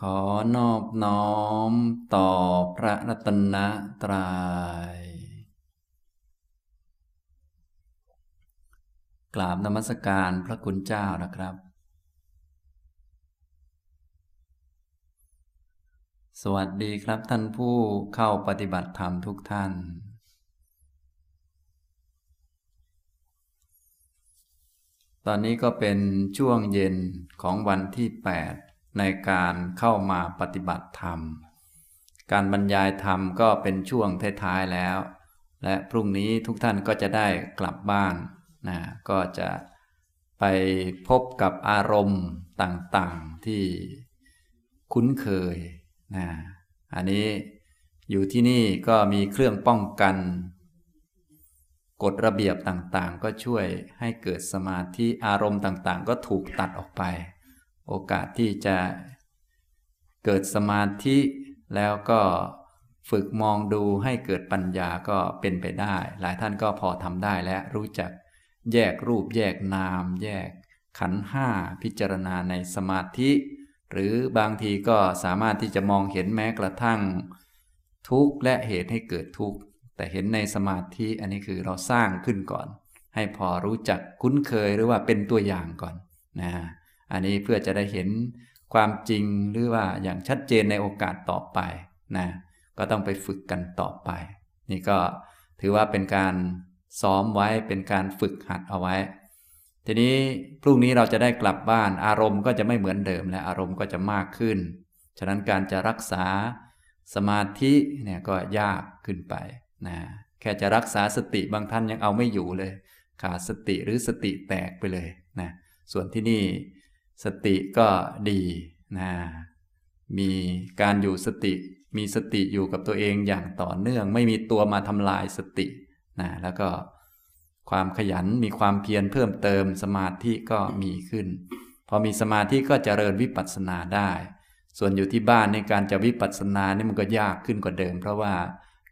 ขอนอบน้อมต่อพระรัตนตรัยกราบนมัสการพระคุณเจ้านะครับ สวัสดีครับท่านผู้เข้าปฏิบัติธรรมทุกท่าน ตอนนี้ก็เป็นช่วงเย็นของวันที่ 8 ในการเข้ามาปฏิบัติธรรม การบรรยายธรรมก็เป็นช่วงท้ายๆแล้ว และพรุ่งนี้ทุกท่านก็จะได้กลับบ้านนะก็จะไปพบกับอารมณ์ต่างๆที่คุ้นเคยนะอันนี้อยู่ที่นี่ก็มีเครื่องป้องกันกฎระเบียบต่างๆ ก็ช่วยให้เกิดสมาธิอารมณ์ต่างๆ ก็ถูกตัดออกไป โอกาสที่จะเกิดสมาธิแล้วก็ฝึกมองดูให้เกิดปัญญาก็เป็นไปได้ หลายท่านก็พอทำได้และรู้จักแยกรูปแยกนาม แยกขันห้าพิจารณาในสมาธิ หรือบางทีก็สามารถที่จะมองเห็นแม้กระทั่ง ทุกข์และเหตุให้เกิดทุกข์ แต่เห็นในสมาธิอันนี้คือเราสร้างขึ้นก่อน ให้พอรู้จักคุ้นเคยหรือว่าเป็นตัวอย่างก่อนนะ อันนี้เพื่อจะได้เห็นความจริงหรือว่าอย่างชัดเจนในโอกาสต่อไปนะก็ต้องไปฝึกกันต่อไป นี่ก็ถือว่าเป็นการซ้อมไว้เป็นการฝึกหัดเอาไว้ ทีนี้พรุ่งนี้เราจะได้กลับบ้านอารมณ์ก็จะไม่เหมือนเดิมและอารมณ์ก็จะมากขึ้น ฉะนั้นการจะรักษาสมาธิเนี่ยก็ยากขึ้นไปนะแค่จะรักษาสติบางท่านยังเอาไม่อยู่เลย ขาดสติหรือสติแตกไปเลยนะส่วนที่นี่ สติก็ดีนะมีการอยู่สติ มีสติอยู่กับตัวเองอย่างต่อเนื่อง ไม่มีตัวมาทำลายสตินะแล้วก็ความขยันมีความเพียรเพิ่มเติมสมาธิก็มีขึ้น พอมีสมาธิก็เจริญวิปัสสนาได้ ส่วนอยู่ที่บ้านในการจะวิปัสสนานี่มันก็ยากขึ้นกว่าเดิม เพราะว่า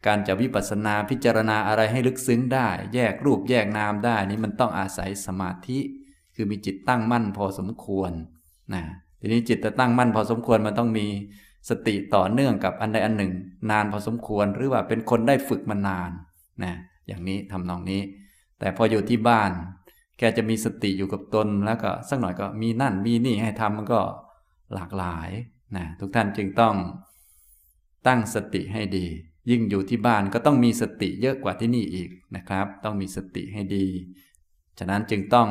การจะวิปัสสนาพิจารณาอะไรให้ลึกซึ้งได้ แยกรูปแยกนามได้นี่มันต้องอาศัยสมาธิ คือมีจิตตั้งมั่นพอสมควรนะทีนี้จิตจะตั้งมั่นพอสมควรมันต้องมีสติต่อเนื่องกับอันใดอันหนึ่ง นานพอสมควรหรือว่าเป็นคนได้ฝึกมานานนะอย่างนี้ทำนองนี้ แต่พออยู่ที่บ้าน แกจะมีสติอยู่กับตนแล้วก็สักหน่อยก็มีนั่นมีนี่ให้ทำมันก็หลากหลายนะทุกท่านจึงต้องตั้งสติให้ดี ยิ่งอยู่ที่บ้านก็ต้องมีสติเยอะกว่าที่นี่อีกนะครับ ต้องมีสติให้ดี ฉะนั้นจึงต้อง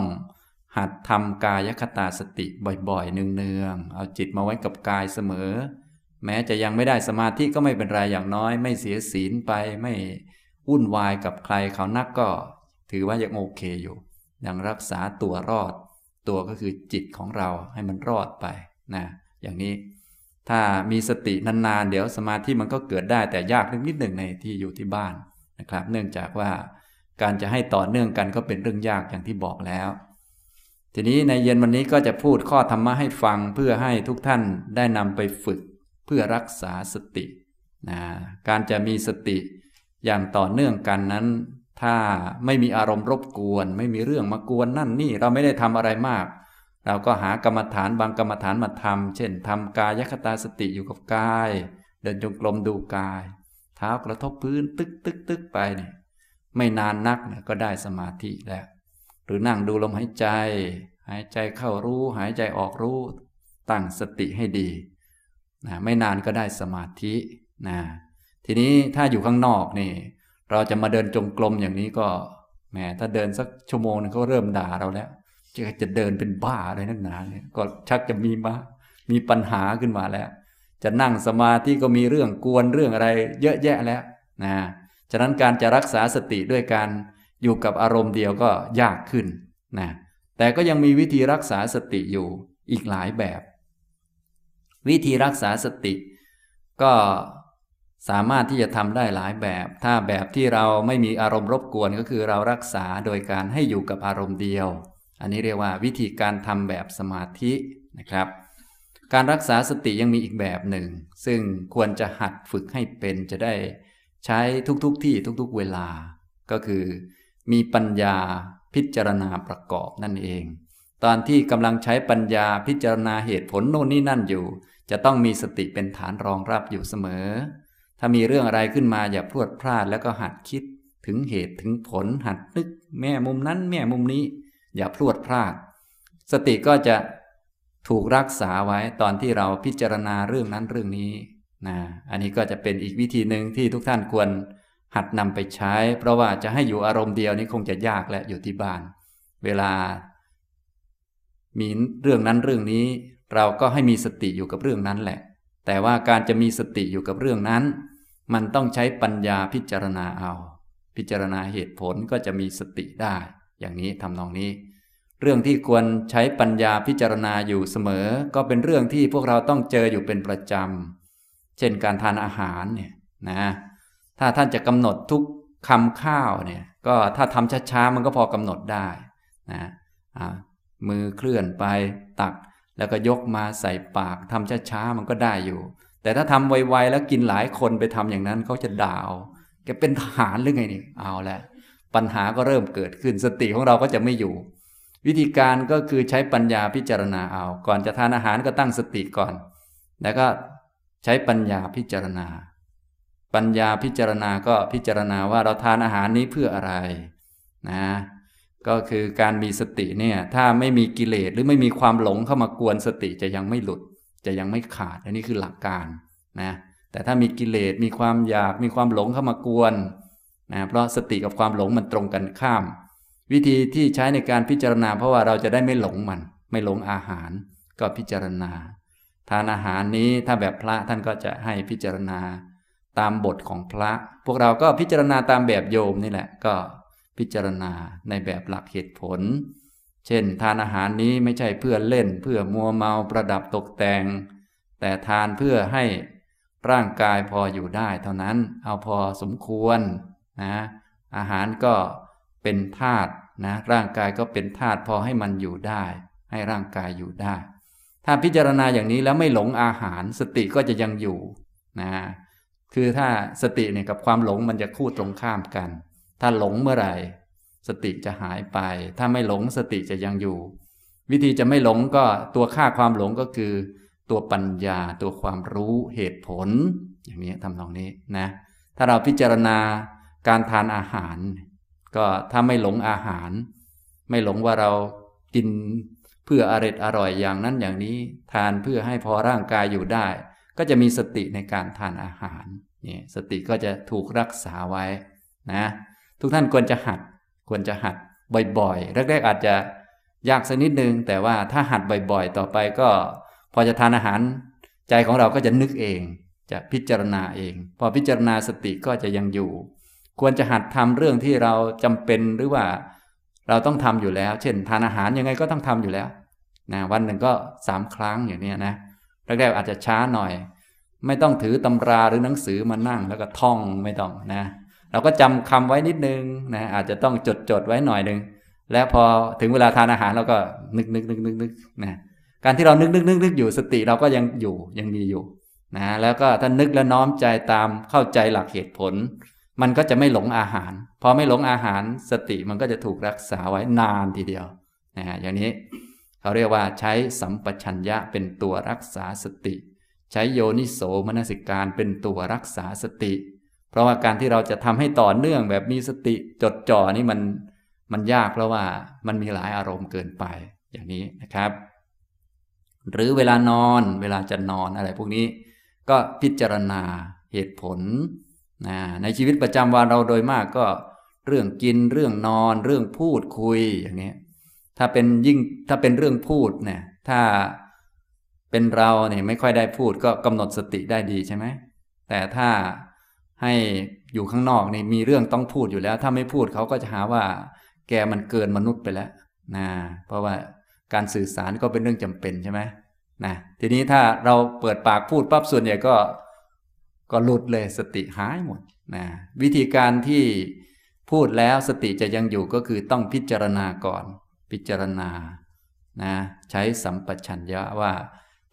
หัดทำกายคตาสติบ่อยๆเนืองๆเอาจิตมาไว้กับกายเสมอ แม้จะยังไม่ได้สมาธิก็ไม่เป็นไรอย่างน้อย ไม่เสียศีลไปไม่วุ่นวายกับใครเขานักก็ ถือว่ายังโอเคอยู่ ยังรักษาตัวรอด ตัวก็คือจิตของเราให้มันรอดไปนะอย่างนี้ถ้ามีสตินานๆ เดี๋ยวสมาธิมันก็เกิดได้แต่ยากนิดหนึ่งในที่อยู่ที่บ้านนะครับ เนื่องจากว่าการจะให้ต่อเนื่องกันก็เป็นเรื่องยากอย่างที่บอกแล้ว ทีนี้ในเย็นวันนี้ก็จะพูดข้อธรรมะให้ฟังเพื่อให้ทุกท่านได้นำไปฝึก เพื่อรักษาสตินะการจะมีสติอย่างต่อเนื่องกันนั้น ถ้าไม่มีอารมณ์รบกวน ไม่มีเรื่องมากวนนั่นนี่เราไม่ได้ทำอะไรมาก เราก็หากรรมฐานบางกรรมฐานมาทำเช่นทำกายคตาสติอยู่กับกาย เดินจงกรมดูกาย เท้ากระทบพื้นตึกตึกตึกไปนี่ไม่นานนักนก็ได้สมาธิแล้ว หรือนั่งดูลมหายใจ หายใจเข้ารู้ หายใจออกรู้ ตั้งสติให้ดีนะไม่นานก็ได้สมาธินะทีนี้ถ้าอยู่ข้างนอกนี่เราจะมาเดินจงกรมอย่างนี้ก็แหมถ้าเดินสักชั่วโมงนึงเขาเริ่มด่าเราแล้วจะจะเดินเป็นบ้าอะไรนักหนาเนี่ยก็ชักจะมีมามีปัญหาขึ้นมาแล้ว จะนั่งสมาธิก็มีเรื่องกวนเรื่องอะไร เยอะแยะแล้วนะฉะนั้นการจะรักษาสติด้วยการ อยู่กับอารมณ์เดียวก็ยากขึ้นนะแต่ก็ยังมีวิธีรักษาสติอยู่อีกหลายแบบ วิธีรักษาสติ ก็สามารถที่จะทำได้หลายแบบ ถ้าแบบที่เราไม่มีอารมณ์รบกวนก็คือเรารักษาโดยการให้อยู่กับอารมณ์เดียว อันนี้เรียกว่าวิธีการทำแบบสมาธินะครับ การรักษาสติยังมีอีกแบบหนึ่ง ซึ่งควรจะหัดฝึกให้เป็นจะได้ใช้ทุกๆทที่ทุกๆเวลา ก็คือ มีปัญญาพิจารณาประกอบนั่นเอง ตอนที่กำลังใช้ปัญญาพิจารณาเหตุผลโน่นนี่นั่นอยู่ จะต้องมีสติเป็นฐานรองรับอยู่เสมอ ถ้ามีเรื่องอะไรขึ้นมาอย่าพลวดพลาดแล้วก็หัดคิด ถึงเหตุถึงผลหัดนึก แม่มุมนั้นแม่มุมนี้ อย่าพลวดพลาด สติก็จะถูกรักษาไว้ตอนที่เราพิจารณาเรื่องนั้นเรื่องนี้นะอันนี้ก็จะเป็นอีกวิธีหนึ่งที่ทุกท่านควร หัดนำไปใช้ เพราะว่าจะให้อยู่อารมณ์เดียวนี่คงจะยากและอยู่ที่บ้าน เวลา มีเรื่องนั้นเรื่องนี้ เราก็ให้มีสติอยู่กับเรื่องนั้นแหละ แต่ว่าการจะมีสติอยู่กับเรื่องนั้น มันต้องใช้ปัญญาพิจารณาเอา พิจารณาเหตุผลก็จะมีสติได้ อย่างนี้ทำนองนี้ เรื่องที่ควรใช้ปัญญาพิจารณาอยู่เสมอ ก็เป็นเรื่องที่พวกเราต้องเจออยู่เป็นประจำเช่นการทานอาหารเนี่ยนะ ถ้าท่านจะกำหนดทุกคำข้าวเนี่ยก็ถ้าทำช้าๆมันก็พอกำหนดได้นะมือเคลื่อนไปตัก แล้วก็ยกมาใส่ปากทำช้าๆมันก็ได้อยู่ แต่ถ้าทำไวๆแล้วกินหลายคนไปทำอย่างนั้นเขาจะด่าแกเป็นทหารหรือไงนี่เอาละปัญหาก็เริ่มเกิดขึ้นสติของเราก็จะไม่อยู่ วิธีการก็คือใช้ปัญญาพิจารณาเอา ก่อนจะทานอาหารก็ตั้งสติก่อน แล้วก็ใช้ปัญญาพิจารณา ปัญญาพิจารณาก็พิจารณาว่าเราทานอาหารนี้เพื่ออะไรนะก็คือการมีสติเนี่ยถ้าไม่มีกิเลสหรือไม่มีความหลงเข้ามากวนสติจะยังไม่หลุด จะยังไม่ขาด อันนี้คือหลักการนะแต่ถ้ามีกิเลสมีความอยากมีความหลงเข้ามากวนนะเพราะสติกับความหลงมันตรงกันข้าม วิธีที่ใช้ในการพิจารณา เพราะว่าเราจะได้ไม่หลงมัน ไม่หลงอาหาร ก็พิจารณา ทานอาหารนี้ถ้าแบบพระท่านก็จะให้พิจารณา ตามบทของพระ พวกเราก็พิจารณาตามแบบโยมนี่แหละ ก็พิจารณาในแบบหลักเหตุผล เช่น ทานอาหารนี้ไม่ใช่เพื่อเล่น เพื่อมัวเมาประดับตกแต่ง แต่ทานเพื่อให้ร่างกายพออยู่ได้ เท่านั้นเอาพอสมควรนะอาหารก็เป็นธาตุนะร่างกายก็เป็นธาตุพอให้มันอยู่ได้ ให้ร่างกายอยู่ได้ ถ้าพิจารณาอย่างนี้แล้วไม่หลงอาหารสติก็จะยังอยู่นะ คือถ้าสติเนี่ยกับความหลงมันจะคู่ตรงข้ามกัน ถ้าหลงเมื่อไหร่ สติจะหายไป ถ้าไม่หลงสติจะยังอยู่ วิธีจะไม่หลงก็ตัวค่าความหลงก็คือ ตัวปัญญาตัวความรู้เหตุผล อย่างนี้ทำตรงนี้นะถ้าเราพิจารณาการทานอาหาร ก็ถ้าไม่หลงอาหาร ไม่หลงว่าเรากินเพื่ออร่อยอร่อยอย่างนั้นอย่างนี้ ทานเพื่อให้พอร่างกายอยู่ได้ ก็จะมีสติในการทานอาหารนี่สติก็จะถูกรักษาไว้นะทุกท่านควรจะหัดควรจะหัดบ่อยๆแรกๆอาจจะยากสักนิดนึง แต่ว่าถ้าหัดบ่อยๆ ต่อไปก็พอจะทานอาหาร ใจของเราก็จะนึกเอง จะพิจารณาเอง พอพิจารณาสติก็จะยังอยู่ ควรจะหัดทำเรื่องที่เราจำเป็นหรือว่าเราต้องทำอยู่แล้ว เช่น ทานอาหารยังไงก็ต้องทำอยู่แล้วนะวันหนึ่งก็สามครั้งอย่างนี้นะ แรกๆอาจจะช้าหน่อย ไม่ต้องถือตำราหรือหนังสือมานั่งแล้วก็ท่องไม่ต้องนะ เราก็จำคำไว้นิดนึงนะอาจจะต้องจดจดไว้หน่อยหนึ่งแล้วพอถึงเวลาทานอาหารเราก็นึกนึกนึกนึกนึกนะการที่เรานึกนึกนึกนึกอยู่สติเราก็ยังอยู่ยังมีอยู่นะแล้วก็ถ้านึกและน้อมใจตามเข้าใจหลักเหตุผล มันก็จะไม่หลงอาหาร พอไม่หลงอาหารสติมันก็จะถูกรักษาไว้นานทีเดียวนะอย่างนี้ เขาเรียกว่าใช้สัมปชัญญะเป็นตัวรักษาสติ ใช้โยนิโสมนสิการเป็นตัวรักษาสติ เพราะว่าการที่เราจะทำให้ต่อเนื่องแบบมีสติจดจ่อนี่มันมันยากเพราะว่ามันมีหลายอารมณ์เกินไปอย่างนี้นะครับ หรือเวลานอนเวลาจะนอนอะไรพวกนี้ ก็พิจารณาเหตุผลนะในชีวิตประจำวันเราโดยมากก็เรื่องกินเรื่องนอนเรื่องพูดคุยอย่างนี้ ถ้าเป็นยิ่งถ้าเป็นเรื่องพูดเนี่ยถ้าเป็นเราเนี่ยไม่ค่อยได้พูดก็กำหนดสติได้ดีใช่ไหมแต่ถ้าให้อยู่ข้างนอกนี่มีเรื่องต้องพูดอยู่แล้ว ถ้าไม่พูดเขาก็จะหาว่า แกมันเกินมนุษย์ไปแล้วนะเพราะว่าการสื่อสารก็เป็นเรื่องจำเป็นใช่ไหมนะทีนี้ถ้าเราเปิดปากพูดปั๊บส่วนใหญ่ก็ก็หลุดเลยสติหายหมดนะวิธีการที่พูดแล้วสติจะยังอยู่ก็คือต้องพิจารณาก่อน พิจารณานะใช้สัมปชัญญะว่า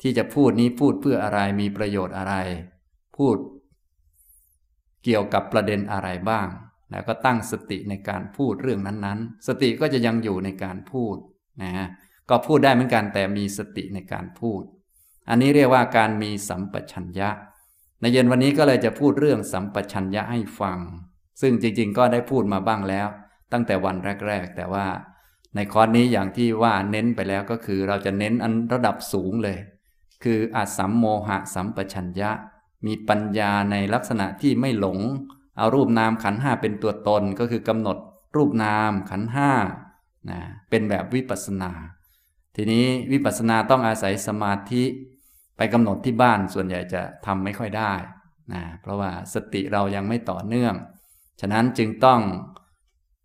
ที่จะพูดนี้พูดเพื่ออะไรมีประโยชน์อะไร พูด เกี่ยวกับประเด็นอะไรบ้าง แล้วก็ตั้งสติในการพูดเรื่องนั้นๆ สติก็จะยังอยู่ในการพูดนะก็พูดได้เหมือนกันแต่มีสติในการพูด อันนี้เรียกว่าการมีสัมปชัญญะ ในเย็นวันนี้ก็เลยจะพูดเรื่องสัมปชัญญะให้ฟัง ซึ่งจริงๆ ก็ได้พูดมาบ้างแล้ว ตั้งแต่วันแรก ๆ แต่ว่า ในคอร์สนี้อย่างที่ว่าเน้นไปแล้วก็คือเราจะเน้นอันระดับสูงเลย คืออาสัมโมหะสัมปชัญญะ มีปัญญาในลักษณะที่ไม่หลง เอารูปนามขันห้าเป็นตัวตนก็คือกำหนดรูปนามขันห้านะเป็นแบบวิปัสนา ทีนี้วิปัสนาต้องอาศัยสมาธิ ไปกำหนดที่บ้านส่วนใหญ่จะทำไม่ค่อยได้นะเพราะว่าสติเรายังไม่ต่อเนื่อง ฉะนั้นจึงต้อง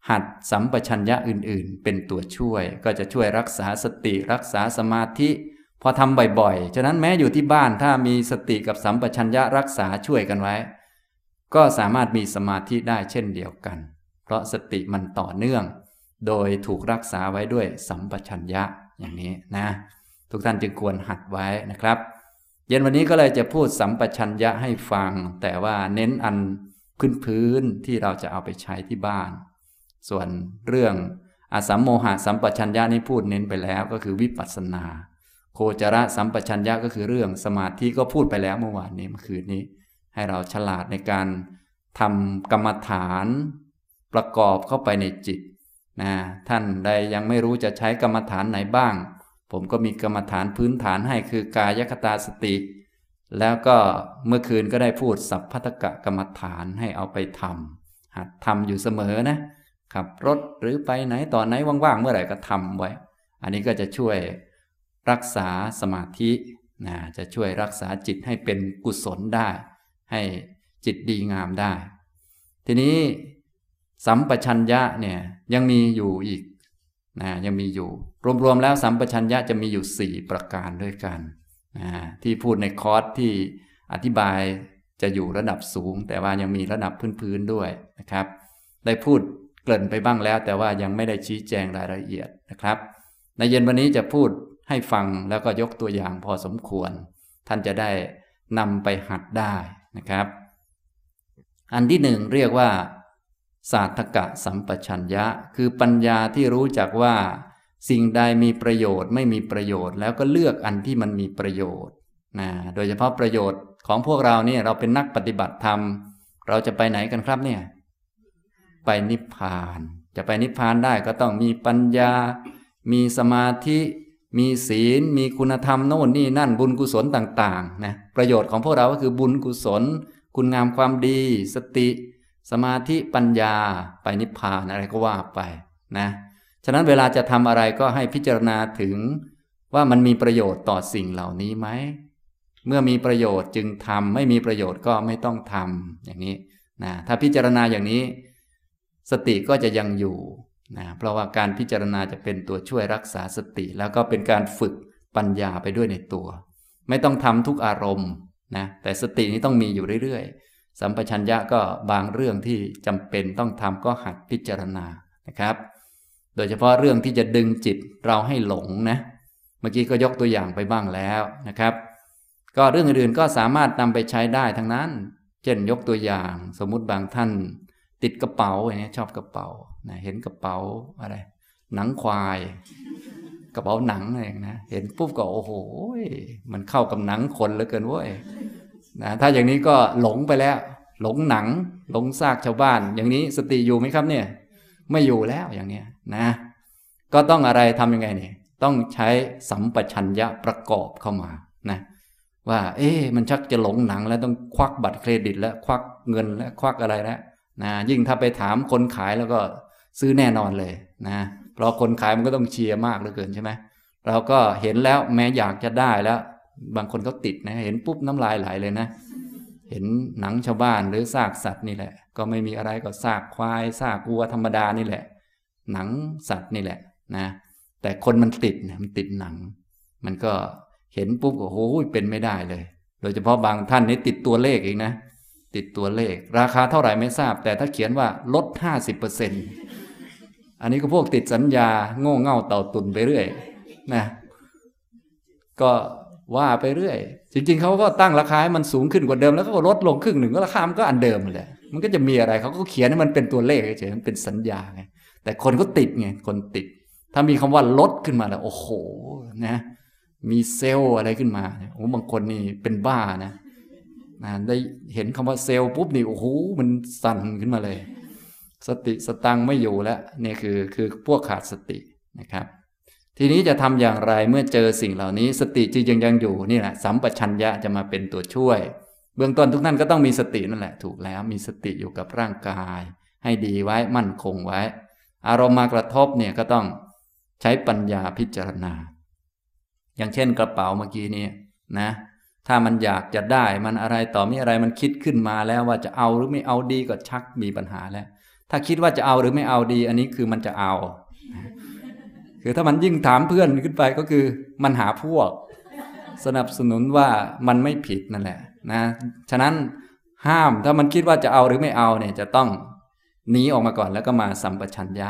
หัดสัมปชัญญะอื่นๆ เป็นตัวช่วย ก็จะช่วยรักษาสติรักษาสมาธิ พอทำบ่อยๆ ฉะนั้นแม้อยู่ที่บ้านถ้ามีสติกับสัมปชัญญะรักษาช่วยกันไว้ ก็สามารถมีสมาธิได้เช่นเดียวกัน เพราะสติมันต่อเนื่อง โดยถูกรักษาไว้ด้วยสัมปชัญญะอย่างนี้นะ ทุกท่านจึงควรหัดไว้นะครับ เย็นวันนี้ก็เลยจะพูดสัมปชัญญะให้ฟัง แต่ว่าเน้นอันพื้นๆที่เราจะเอาไปใช้ที่บ้าน ส่วนเรื่องอสัมโมหะสัมปชัญญะนี้พูดเน้นไปแล้วก็คือวิปัสสนา โคจระสัมปชัญญะก็คือเรื่องสมาธิก็พูดไปแล้วเมื่อวานนี้เมื่อคืนนี้ ให้เราฉลาดในการทำกรรมฐานประกอบเข้าไปในจิตนะท่านใดยังไม่รู้จะใช้กรรมฐานไหนบ้าง ผมก็มีกรรมฐานพื้นฐานให้คือกายคตาสติ แล้วก็เมื่อคืนก็ได้พูดสัพพัทกะกรรมฐานให้เอาไปทำหัดทำอยู่เสมอนะ ขับรถหรือไปไหนตอนไหนว่างๆเมื่อไหร่ก็ทำไว้ อันนี้ก็จะช่วยรักษาสมาธินะจะช่วยรักษาจิตให้เป็นกุศลได้ ให้จิตดีงามได้ ทีนี้สัมปชัญญะเนี่ยยังมีอยู่อีกนะยังมีอยู่ รวมๆแล้วสัมปชัญญะจะมีอยู่ 4 ประการด้วยกันนะที่พูดในคอร์สที่อธิบายจะอยู่ระดับสูง แต่ว่ายังมีระดับพื้นๆด้วยนะครับ ได้พูด เกริ่นไปบ้างแล้ว แต่ว่ายังไม่ได้ชี้แจงรายละเอียดนะครับ ในเย็นวันนี้จะพูดให้ฟังแล้วก็ยกตัวอย่างพอสมควร ท่านจะได้นำไปหัดได้นะครับ อันที่หนึ่งเรียกว่าศาสตกะสัมปชัญญะ คือปัญญาที่รู้จักว่า สิ่งใดมีประโยชน์ไม่มีประโยชน์ แล้วก็เลือกอันที่มันมีประโยชน์นะโดยเฉพาะประโยชน์ของพวกเราเนี่ยเราเป็นนักปฏิบัติธรรม เราจะไปไหนกันครับเนี่ย ไปนิพพาน จะไปนิพพานได้ก็ต้องมีปัญญา มีสมาธิ มีศีล มีคุณธรรมโน่นนี่นั่นบุญกุศลต่างๆนะประโยชน์ของพวกเราก็คือบุญกุศล คุณงามความดี สติ สมาธิปัญญา ไปนิพพานอะไรก็ว่าไปนะฉะนั้นเวลาจะทำอะไรก็ให้พิจารณาถึงว่ามันมีประโยชน์ต่อสิ่งเหล่านี้ไหม เมื่อมีประโยชน์จึงทำไม่มีประโยชน์ก็ไม่ต้องทำอย่างนี้นะถ้าพิจารณาอย่างนี้ สติก็จะยังอยู่นะเพราะว่าการพิจารณาจะเป็นตัวช่วยรักษาสติ แล้วก็เป็นการฝึกปัญญาไปด้วยในตัว ไม่ต้องทำทุกอารมณ์นะแต่สตินี้ต้องมีอยู่เรื่อยๆ สัมปชัญญะก็บางเรื่องที่จำเป็นต้องทำก็หัดพิจารณานะครับ โดยเฉพาะเรื่องที่จะดึงจิตเราให้หลงนะเมื่อกี้ก็ยกตัวอย่างไปบ้างแล้วนะครับ ก็เรื่องอื่นๆก็สามารถนำไปใช้ได้ทั้งนั้น เช่นยกตัวอย่าง สมมุติบางท่าน ติดกระเป๋าอย่างนี้ชอบกระเป๋านะเห็นกระเป๋าอะไร หนังควาย กระเป๋าหนังอะไรนะเห็นปุ๊บก็โอ้โหมันเข้ากับหนังคนเหลือเกินเว้ยนะถ้าอย่างนี้ก็หลงไปแล้ว หลงหนัง หลงซากชาวบ้าน อย่างนี้สติอยู่ไหมครับเนี่ย ไม่อยู่แล้วอย่างเนี้ยนะ ก็ต้องอะไรทํำยังไงเนี่ย ต้องใช้สัมปชัญญะประกอบเข้ามานะว่า เอ๊ะมันชักจะหลงหนังแล้วต้องควักบัตรเครดิตแล้วควักเงินแล้วควักอะไรแล้ว นะยิ่งถ้าไปถามคนขายแล้วก็ซื้อแน่นอนเลยนะเพราะคนขายมันก็ต้องเชียร์มากเหลือเกินใช่ไหมเราก็เห็นแล้วแม้อยากจะได้แล้ว บางคนเขาติดนะเห็นปุ๊บน้ำลายไหลเลยนะ เห็นหนังชาวบ้านหรือซากสัตว์นี่แหละ ก็ไม่มีอะไรก็ซากควายซากวัวธรรมดานี่แหละ หนังสัตว์นี่แหละนะแต่คนมันติดนี่ยมันติดหนัง มันก็เห็นปุ๊บโอ้โหเป็นไม่ได้เลย โดยเฉพาะบางท่านนี่ติดตัวเลขเองนะ ติดตัวเลข ราคาเท่าไหร่ไม่ทราบ แต่ถ้าเขียนว่าลดห้าสิบเปอร์เซ็นอันนี้ก็พวกติดสัญญาโง่เง่าเต่าตุนไปเรื่อยนะก็ว่าไปเรื่อย จริง ๆเขาก็ตั้งราคาให้มันสูงขึ้นกว่าเดิมแล้วก็ลดลงครึ่งหนึ่งก็ราคามันก็อันเดิมเลย มันก็จะมีอะไรเขาก็เขียนให้มันเป็นตัวเลขเฉยมันเป็นสัญญาไงแต่คนก็ติดไงคนติด ถ้ามีคำว่าลดขึ้นมาแล้วโอ้โหนะ มีเซลล์อะไรขึ้นมาโอ้บางคนนี่เป็นบ้านะ นะได้เห็นคำว่าเซลล์ปุ๊บนี่โอ้โหมันสั่นขึ้นมาเลย สติสตังไม่อยู่แล้วนี่คือคือพวกขาดสตินะครับ ทีนี้จะทำอย่างไรเมื่อเจอสิ่งเหล่านี้ สติจึงยังยังอยู่นี่แหละสัมปชัญญะจะมาเป็นตัวช่วย เบื้องต้นทุกท่านก็ต้องมีสตินั่นแหละ ถูกแล้วมีสติอยู่กับร่างกาย ให้ดีไว้มั่นคงไว้ อารมณ์มากระทบเนี่ยก็ต้องใช้ปัญญาพิจารณา อย่างเช่นกระเป๋าเมื่อกี้นี้นะ ถ้ามันอยากจะได้มันอะไรต่อมีอะไรมันคิดขึ้นมาแล้วว่าจะเอาหรือไม่เอาดีก็ชักมีปัญหาแล้ว ถ้าคิดว่าจะเอาหรือไม่เอาดี อันนี้คือมันจะเอา คือถ้ามันยิ่งถามเพื่อนขึ้นไปก็คือมันหาพวก สนับสนุนว่ามันไม่ผิดนั่นแหละนะฉะนั้นห้ามถ้ามันคิดว่าจะเอาหรือไม่เอาเนี่ยจะต้องหนีออกมาก่อนแล้วก็มาสัมปชัญญะ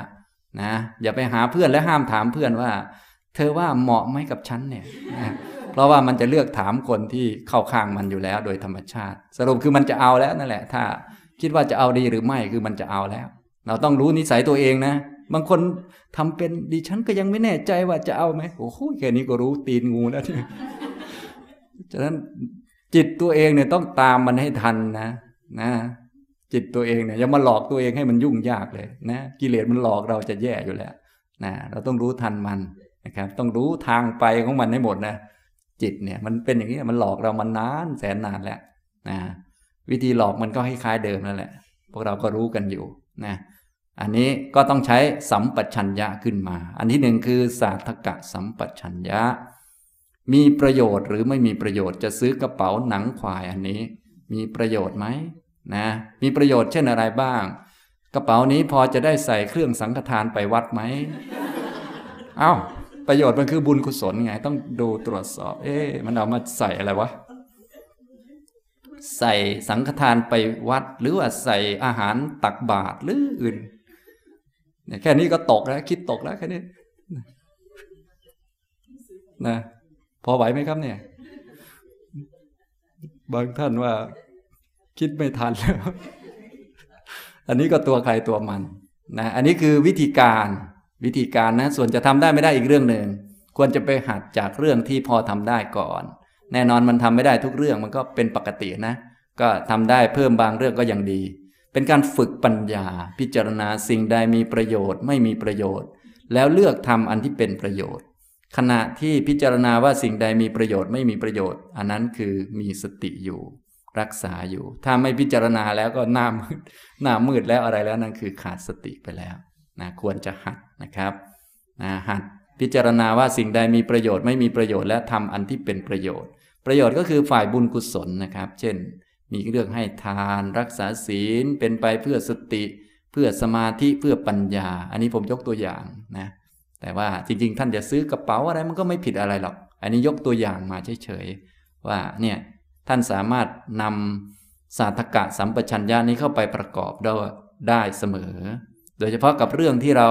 นะอย่าไปหาเพื่อนและห้ามถามเพื่อนว่า เธอว่าเหมาะไหมกับฉันเนี่ย เพราะว่ามันจะเลือกถามคนที่เข้าข้างมันอยู่แล้วโดยธรรมชาติ สรุปคือมันจะเอาแล้วนั่นแหละ ถ้าคิดว่าจะเอาดีหรือไม่คือมันจะเอาแล้ว เราต้องรู้นิสัยตัวเองนะ บางคนทำเป็นดิฉันก็ยังไม่แน่ใจว่าจะเอาไหมโอ้โหแค่นี้ก็รู้ตีนงูแล้วเนี่ยฉะนั้นจิตตัวเองเนี่ยต้องตามมันให้ทันนะนะ จิตตัวเองเนี่ยอย่ามาหลอกตัวเองให้มันยุ่งยากเลยนะกิเลสมันหลอกเราจะแย่อยู่แล้วนะเราต้องรู้ทันมันนะครับ ต้องรู้ทางไปของมันให้หมดนะ จิตเนี่ยมันเป็นอย่างนี้มันหลอกเรามันนานแสนนานแล้วนะวิธีหลอกมันก็คล้ายๆเดิมนั่นแหละ พวกเราก็รู้กันอยู่นะอันนี้ก็ต้องใช้สัมปชัญญะขึ้นมา อันที่หนึ่งคือสาธกะสัมปชัญญะ มีประโยชน์หรือไม่มีประโยชน์จะซื้อกระเป๋าหนังควายอันนี้ มีประโยชน์ไหมนะมีประโยชน์เช่นอะไรบ้าง กระเป๋านี้พอจะได้ใส่เครื่องสังฆทานไปวัดไหมเอา้า ประโยชน์มันคือบุญกุศลไง ต้องดูตรวจสอบ เอ๊ะมันเอามาใส่อะไรวะ ใส่สังฆทานไปวัด หรือว่าใส่อาหารตักบาตรหรืออื่นเนี่ยแค่นี้ก็ตกแล้ว คิดตกแล้วแค่นี้นะพอไหวไหมครับเนี่ย บางท่านว่า คิดไม่ทันแล้ว อันนี้ก็ตัวใครตัวมันนะอันนี้คือวิธีการ วิธีการนะ ส่วนจะทำได้ไม่ได้อีกเรื่องหนึ่งควรจะไปหัดจากเรื่องที่พอทำได้ก่อน แน่นอนมันทำไม่ได้ทุกเรื่องมันก็เป็นปกตินะ ก็ทำได้เพิ่มบางเรื่องก็ยังดี เป็นการฝึกปัญญา พิจารณาสิ่งใดมีประโยชน์ ไม่มีประโยชน์ แล้วเลือกทำอันที่เป็นประโยชน์ ขณะที่พิจารณาว่าสิ่งใดมีประโยชน์ไม่มีประโยชน์ อันนั้นคือมีสติอยู่ รักษาอยู่ ถ้าไม่พิจารณาแล้วก็หน้ามืดหน้ามืดแล้วอะไรแล้วนั่นคือขาดสติไปแล้ว นะควรจะหัดนะครับนะหัดพิจารณาว่าสิ่งใดมีประโยชน์ไม่มีประโยชน์และทำอันที่เป็นประโยชน์ ประโยชน์ก็คือฝ่ายบุญกุศลนะครับ เช่น มีเรื่องให้ทานรักษาศีลเป็นไปเพื่อสติ เพื่อสมาธิเพื่อปัญญา อันนี้ผมยกตัวอย่างนะแต่ว่าจริงๆ ท่านจะซื้อกระเป๋าอะไรมันก็ไม่ผิดอะไรหรอก อันนี้ยกตัวอย่างมาเฉยๆว่าเนี่ยท่านสามารถนำสาธกะสัมปชัญญะนี้เข้าไปประกอบได้ได้เสมอ โดยเฉพาะกับเรื่องที่เรา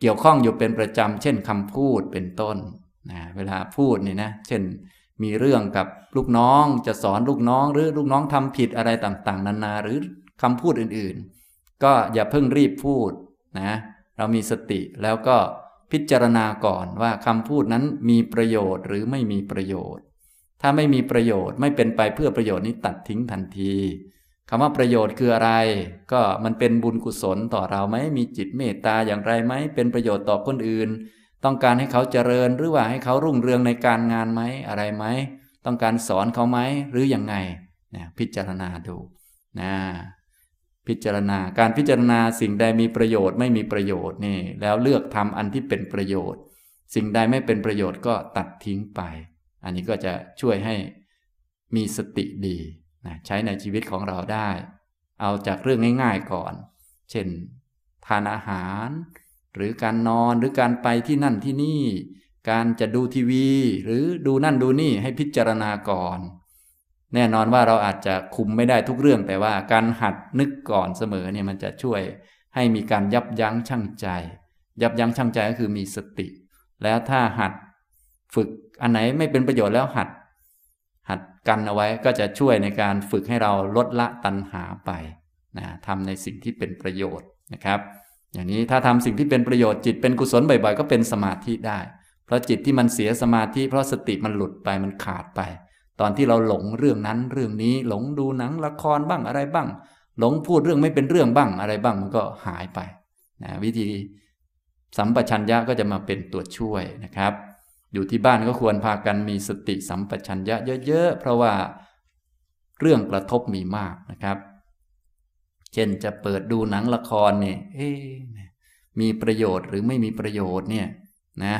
เกี่ยวข้องอยู่เป็นประจำ เช่นคำพูดเป็นต้นนะเวลาพูดนี่นะ เช่นมีเรื่องกับลูกน้องจะสอนลูกน้องหรือลูกน้องทำผิดอะไรต่างๆ นานาหรือคำพูดอื่นๆ ก็อย่าเพิ่งรีบพูดนะ เรามีสติแล้วก็พิจารณาก่อนว่าคำพูดนั้นมีประโยชน์หรือไม่มีประโยชน์ ถ้าไม่มีประโยชน์ไม่เป็นไปเพื่อประโยชน์นี้ตัดทิ้งทันที คำว่าประโยชน์คืออะไร ก็มันเป็นบุญกุศลต่อเราไหมมีจิตเมตตาอย่างไรไหมเป็นประโยชน์ต่อคนอื่น ต้องการให้เขาเจริญหรือว่าให้เขารุ่งเรืองในการงานไหมอะไรไหมต้องการสอนเขาไหมหรืออยังไงนะพิจารณาดูนะพิจารณาการพิจารณาสิ่งใดมีประโยชน์ไม่มีประโยชน์นี่ แล้วเลือกทำอันที่เป็นประโยชน์ สิ่งใดไม่เป็นประโยชน์ก็ตัดทิ้งไป อันนี้ก็จะช่วยให้มีสติดี นะใช้ในชีวิตของเราได้ เอาจากเรื่องง่าย ๆก่อน เช่น ทานอาหาร หรือการนอนหรือการไปที่นั่นที่นี่ การจะดูทีวี หรือดูนั่นดูนี่ให้พิจารณาก่อน แน่นอนว่าเราอาจจะคุมไม่ได้ทุกเรื่อง แต่ว่าการหัดนึกก่อนเสมอเนี่ยมันจะช่วยให้มีการยับยั้งชั่งใจ ยับยั้งชั่งใจก็คือมีสติ แล้วถ้าหัดฝึกอันไหนไม่เป็นประโยชน์แล้วหัดหัด กันเอาไว้ก็จะช่วยในการฝึกให้เราลดละตัณหาไปนะทำในสิ่งที่เป็นประโยชน์นะครับ อย่างนี้ถ้าทำสิ่งที่เป็นประโยชน์จิตเป็นกุศลบ่อยๆ ก็เป็นสมาธิได้ เพราะจิตที่มันเสียสมาธิเพราะสติมันหลุดไปมันขาดไป ตอนที่เราหลงเรื่องนั้นเรื่องนี้หลงดูหนังละครบ้างอะไรบ้าง หลงพูดเรื่องไม่เป็นเรื่องบ้างอะไรบ้างมันก็หายไปนะวิธีสัมปชัญญะก็จะมาเป็นตัวช่วยนะครับ อยู่ที่บ้านก็ควรพากันมีสติสัมปชัญญะเยอะๆ เพราะว่าเรื่องกระทบมีมากนะครับ เช่นจะเปิดดูหนังละครเนี่ยมีประโยชน์หรือไม่มีประโยชน์เนี่ยนะ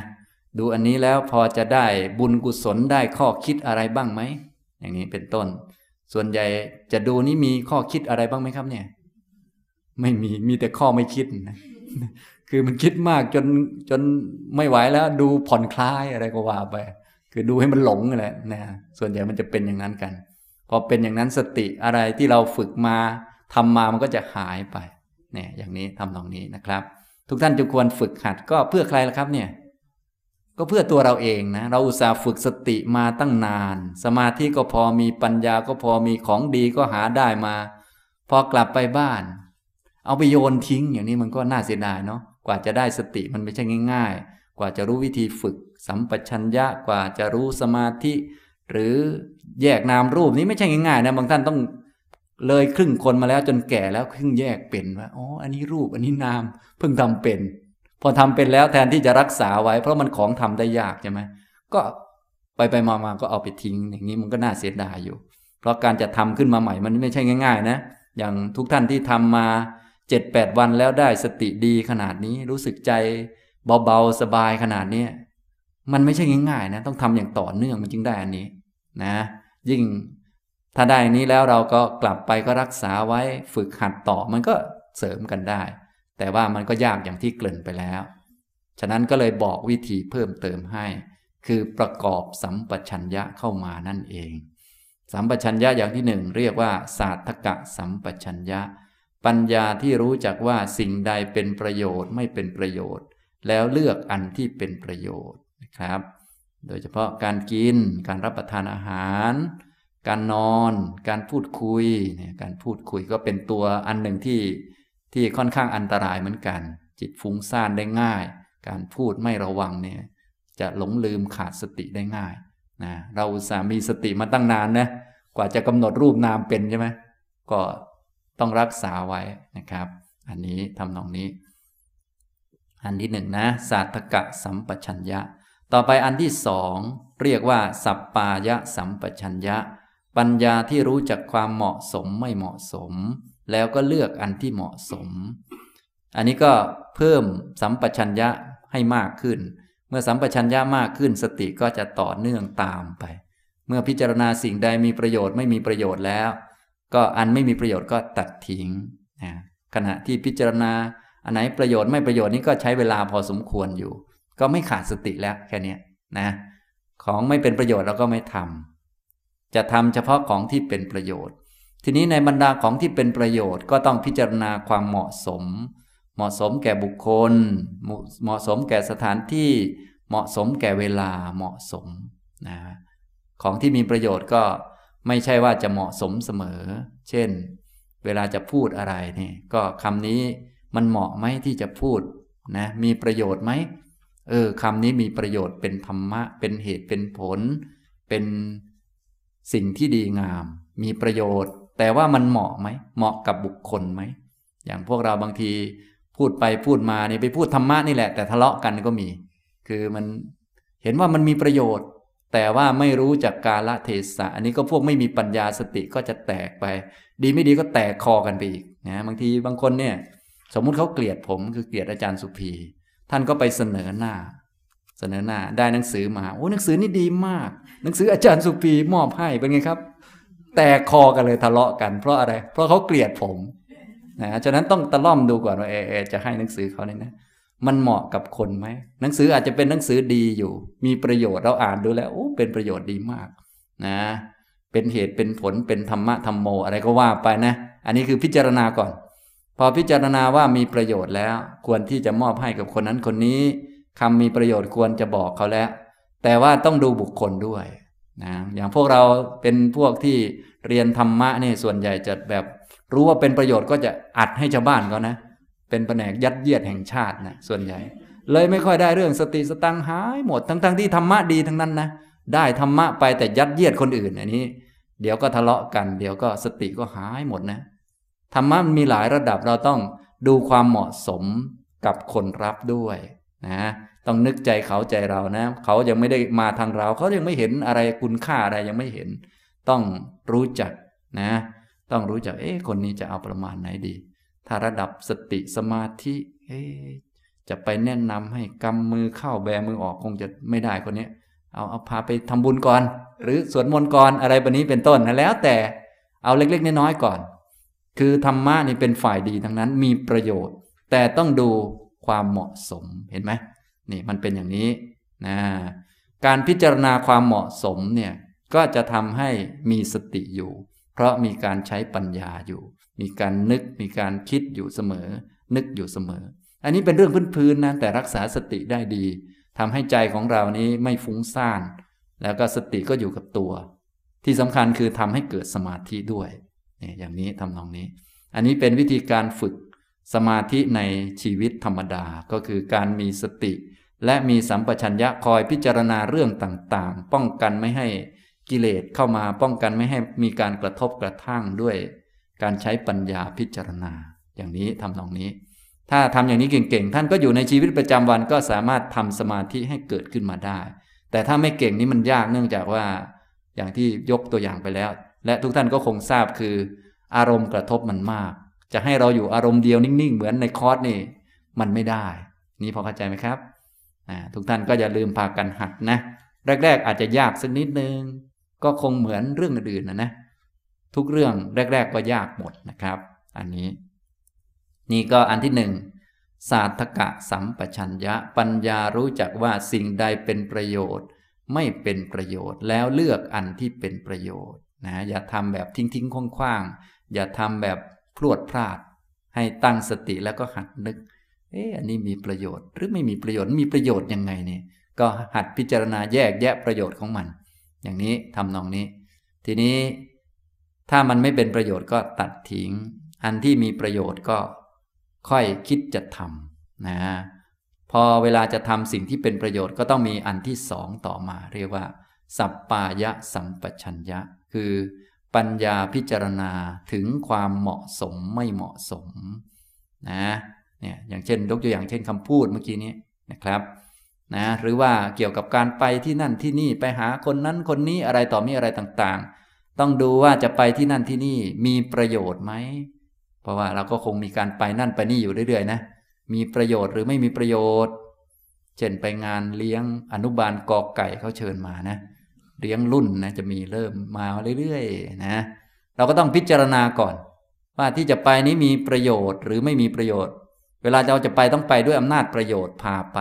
ดูอันนี้แล้วพอจะได้บุญกุศลได้ข้อคิดอะไรบ้างไหม อย่างนี้เป็นต้น ส่วนใหญ่จะดูนี่มีข้อคิดอะไรบ้างไหมครับเนี่ย ไม่มีมีแต่ข้อไม่คิดนะ คือมันคิดมากจนจนไม่ไหวแล้วดูผ่อนคลายอะไรก็ว่าไป คือดูให้มันหลงแหละนะส่วนใหญ่มันจะเป็นอย่างนั้นกันพอเป็นอย่างนั้นสติอะไรที่เราฝึกมาทำมามันก็จะหายไปเนี่ยอย่างนี้ทำตรงนี้นะครับ ทุกท่านจะควรฝึกหัดก็เพื่อใครล่ะครับเนี่ยก็เพื่อตัวเราเองนะ เราอุตส่าห์ฝึกสติมาตั้งนาน สมาธิก็พอมีปัญญาก็พอมีของดีก็หาได้มา พอกลับไปบ้าน เอาไปโยนทิ้งอย่างนี้มันก็น่าเสียดายเนาะ กว่าจะได้สติมันไม่ใช่ง่าย ๆ กว่าจะรู้วิธีฝึก สัมปชัญญะกว่าจะรู้สมาธิ หรือแยกนามรูปนี้ไม่ใช่ง่ายๆนะบางท่านต้องเลยครึ่งคนมาแล้วจนแก่แล้วครึ่งแยกเป็นว่าอ๋ออันนี้รูปอันนี้นามเพิ่งทำเป็น พอทำเป็นแล้วแทนที่จะรักษาไว้ เพราะมันของทำได้ยากใช่ไหมก็ไปไปมามาก็เอาไปทิ้ง อย่างนี้มันก็น่าเสียดายอยู่ เพราะการจะทำขึ้นมาใหม่มันไม่ใช่ง่าย ๆ นะ อย่างทุกท่านที่ทำมา เจ็ดแปดวันแล้วได้สติดีขนาดนี้รู้สึกใจเบาๆสบายขนาดนี้มันไม่ใช่ง่ายๆนะต้องทำอย่างต่อเนื่องมันจึงได้อันนี้นะ ยิ่งถ้าได้อนี้แล้วเราก็กลับไปก็รักษาไว้ฝึกหัดต่อมันก็เสริมกันได้ แต่ว่ามันก็ยากอย่างที่เกริ่นไปแล้ว ฉะนั้นก็เลยบอกวิธีเพิ่มเติมให้ คือประกอบสัมปชัญญะเข้ามานั่นเอง สัมปชัญญะอย่างที่หนึ่งเรียกว่าศาสตกะสัมปชัญญะ ปัญญาที่รู้จักว่าสิ่งใดเป็นประโยชน์ไม่เป็นประโยชน์ แล้วเลือกอันที่เป็นประโยชน์นะครับ โดยเฉพาะการกิน การรับประทานอาหาร การนอน การพูดคุยเนี่ยการพูดคุยก็เป็นตัวอันหนึ่งที่ที่ค่อนข้างอันตรายเหมือนกัน จิตฟุ้งซ่านได้ง่าย การพูดไม่ระวังเนี่ยจะหลงลืมขาดสติได้ง่ายนะเราสามีสติมาตั้งนานนะกว่าจะกำหนดรูปนามเป็นใช่ไหมก็ ต้องรักษาไว้นะครับ อันนี้ทำนองนี้ อันที่หนึ่งนะสาธกะสัมปชัญญะ ต่อไปอันที่สองเรียกว่า สัปปายะสัมปชัญญะ ปัญญาที่รู้จักความเหมาะสมไม่เหมาะสม แล้วก็เลือกอันที่เหมาะสม อันนี้ก็เพิ่มสัมปชัญญะให้มากขึ้น เมื่อสัมปชัญญะมากขึ้นสติก็จะต่อเนื่องตามไป เมื่อพิจารณาสิ่งใดมีประโยชน์ไม่มีประโยชน์แล้ว ก็อันไม่มีประโยชน์ก็ตัดทิ้งนะขณะที่พิจารณา อันไหนประโยชน์ไม่ประโยชน์นี้ก็ใช้เวลาพอสมควรอยู่ ก็ไม่ขาดสติแล้วแค่นี้นะ ของไม่เป็นประโยชน์เราก็ไม่ทำจะทำเฉพาะของที่เป็นประโยชน์ ทีนี้ในบรรดาของที่เป็นประโยชน์ก็ต้องพิจารณาความเหมาะสม เหมาะสมแก่บุคคล เหมาะสมแก่สถานที่ เหมาะสมแก่เวลาเหมาะสมนะของที่มีประโยชน์ก็ ไม่ใช่ว่าจะเหมาะสมเสมอ เช่น เวลาจะพูดอะไรนี่ก็คำนี้มันเหมาะไหมที่จะพูดนะมีประโยชน์ไหมเออคำนี้มีประโยชน์เป็นธรรมะ เป็นเหตุเป็นผล เป็นสิ่งที่ดีงาม มีประโยชน์ แต่ว่ามันเหมาะไหมเหมาะกับบุคคลไหมอย่างพวกเราบางทีพูดไปพูดมานี่ไปพูดธรรมะนี่แหละ แต่ทะเลาะกันก็มี คือมันเห็นว่ามันมีประโยชน์ แต่ว่าไม่รู้จักกาลเทศะอันนี้ก็พวกไม่มีปัญญาสติก็จะแตกไป ดีไม่ดีก็แตกคอกันไปอีกนะบางทีบางคนเนี่ยสมมุติเขาเกลียดผมคือเกลียดอาจารย์สุภีท่านก็ไปเสนอหน้า เสนอหน้าได้หนังสือมาโอ้หนังสือนี่ดีมาก หนังสืออาจารย์สุปีมอบให้เป็นไงครับ แตกคอกันเลยทะเลาะกัน เพราะอะไร เพราะเขาเกลียดผมนะฉะนั้นต้องตะล่อมดูก่อนว่าเอเอจะให้หนังสือเขาเนี่ยนะ มันเหมาะกับคนไหมหนังสืออาจจะเป็นหนังสือดีอยู่ มีประโยชน์เราอ่านดูแล้วโอ้เป็นประโยชน์ดีมากนะเป็นเหตุเป็นผลเป็นธรรมะธรรมโมอะไรก็ว่าไปนะ อันนี้คือพิจารณาก่อน พอพิจารณาว่ามีประโยชน์แล้ว ควรที่จะมอบให้กับคนนั้นคนนี้คำมีประโยชน์ควรจะบอกเขาแล้ว แต่ว่าต้องดูบุคคลด้วยนะอย่างพวกเราเป็นพวกที่เรียนธรรมะนี่ส่วนใหญ่จะแบบ รู้ว่าเป็นประโยชน์ก็จะอัดให้ชาวบ้านเขานะ เป็นแผนกยัดเยียดแห่งชาตินะส่วนใหญ่ เลยไม่ค่อยได้เรื่องสติสตังหายหมดทั้งๆทที่ธรรมะดีทั้งนั้นนะได้ธรรมะไปแต่ยัดเยียดคนอื่นอันนี้ เดี๋ยวก็ทะเลาะกัน เดี๋ยวก็สติก็หายหมดนะธรรมะมันมีหลายระดับเราต้องดูความเหมาะสมกับคนรับด้วยนะต้องนึกใจเขาใจเรานะ เขายังไม่ได้มาทางเรา เขายังไม่เห็นอะไรคุณค่าอะไรยังไม่เห็น ต้องรู้จักนะ ต้องรู้จักเอ๊ะคนนี้จะเอาประมาณไหนดี ถ้าระดับสติสมาธิจะไปแนะนำให้กำมือเข้าแบมือออกคงจะไม่ได้คนนี้เอาเอาพาไปทำบุญก่อน หรือสวดมนต์ก่อนอะไรแบบนี้เป็นต้นนะแล้วแต่เอาเล็กๆน้อยๆก่อน คือธรรมะนี่เป็นฝ่ายดีทั้งนั้นมีประโยชน์ แต่ต้องดูความเหมาะสมเห็นไหมนี่มันเป็นอย่างนี้นะการพิจารณาความเหมาะสมเนี่ยก็จะทำให้มีสติอยู่ เพราะมีการใช้ปัญญาอยู่ มีการนึกมีการคิดอยู่เสมอ นึกอยู่เสมอ อันนี้เป็นเรื่องพื้นๆนะแต่รักษาสติได้ดีทำให้ใจของเรานี้ไม่ฟุ้งซ่าน แล้วก็สติก็อยู่กับตัว ที่สำคัญคือทำให้เกิดสมาธิด้วยเนี่ยอย่างนี้ทำนองนี้ อันนี้เป็นวิธีการฝึกสมาธิในชีวิตธรรมดาก็คือการมีสติ และมีสัมปชัญญะคอยพิจารณาเรื่องต่างๆ ป้องกันไม่ให้ กิเลสเข้ามาป้องกันไม่ให้มีการกระทบกระทั่งด้วย การใช้ปัญญาพิจารณาอย่างนี้ทำนองนี้ ถ้าทำอย่างนี้เก่งๆ ท่านก็อยู่ในชีวิตประจำวันก็สามารถทำสมาธิให้เกิดขึ้นมาได้ แต่ถ้าไม่เก่งนี่มันยากเนื่องจากว่าอย่างที่ยกตัวอย่างไปแล้ว และทุกท่านก็คงทราบคือ อารมณ์กระทบมันมาก จะให้เราอยู่อารมณ์เดียวนิ่งๆ เหมือนในคอร์สนี่ มันไม่ได้ นี่พอเข้าใจไหมครับทุกท่านก็อย่าลืมพากันหัดนะ แรก ๆ อาจจะยากสักนิดนึง ก็คงเหมือนเรื่องอื่นนะนะ ทุกเรื่องแรก ๆ ก็ยากหมดนะครับ อันนี้ นี่ก็อันที่หนึ่งศาสตกะสัมปชัญญะ ปัญญารู้จักว่าสิ่งใดเป็นประโยชน์ ไม่เป็นประโยชน์ แล้วเลือกอันที่เป็นประโยชน์นะอย่าทำแบบทิ้งทิ้งคว่างๆอย่าทำแบบพลวดพลาด ให้ตั้งสติแล้วก็หัดนึก เอ๊ะอันนี้มีประโยชน์ หรือไม่มีประโยชน์มีประโยชน์ยังไงเนี่ยก็หัดพิจารณาแยกแยะประโยชน์ของมัน อย่างนี้ทำนองนี้ ทีนี้ถ้ามันไม่เป็นประโยชน์ก็ตัดทิ้ง อันที่มีประโยชน์ก็ค่อยคิดจะทำนะพอเวลาจะทำสิ่งที่เป็นประโยชน์ก็ต้องมีอันที่สองต่อมา เรียกว่า สัปปายะสัมปชัญญะ คือปัญญาพิจารณาถึงความเหมาะสมไม่เหมาะสมนะเนี่ยอย่างเช่นยกตัวอย่างเช่นคำพูดเมื่อกี้นี้นะครับ นะหรือว่าเกี่ยวกับการไปที่นั่นที่นี่ไปหาคนนั้นคนนี้อะไรต่อมีอะไรต่างๆ ต้องดูว่าจะไปที่นั่นที่นี่มีประโยชน์ไหมเพราะว่าเราก็คงมีการไปนั่นไปนี่อยู่เรื่อยๆนะมีประโยชน์หรือไม่มีประโยชน์ เช่นไปงานเลี้ยงอนุบาลกอกไก่เขาเชิญมานะ เลี้ยงรุ่นนะจะมีเริ่มมาเรื่อยๆนะเราก็ต้องพิจารณาก่อน ว่าที่จะไปนี้มีประโยชน์หรือไม่มีประโยชน์ เวลาเราจะไปต้องไปด้วยอำนาจประโยชน์พาไป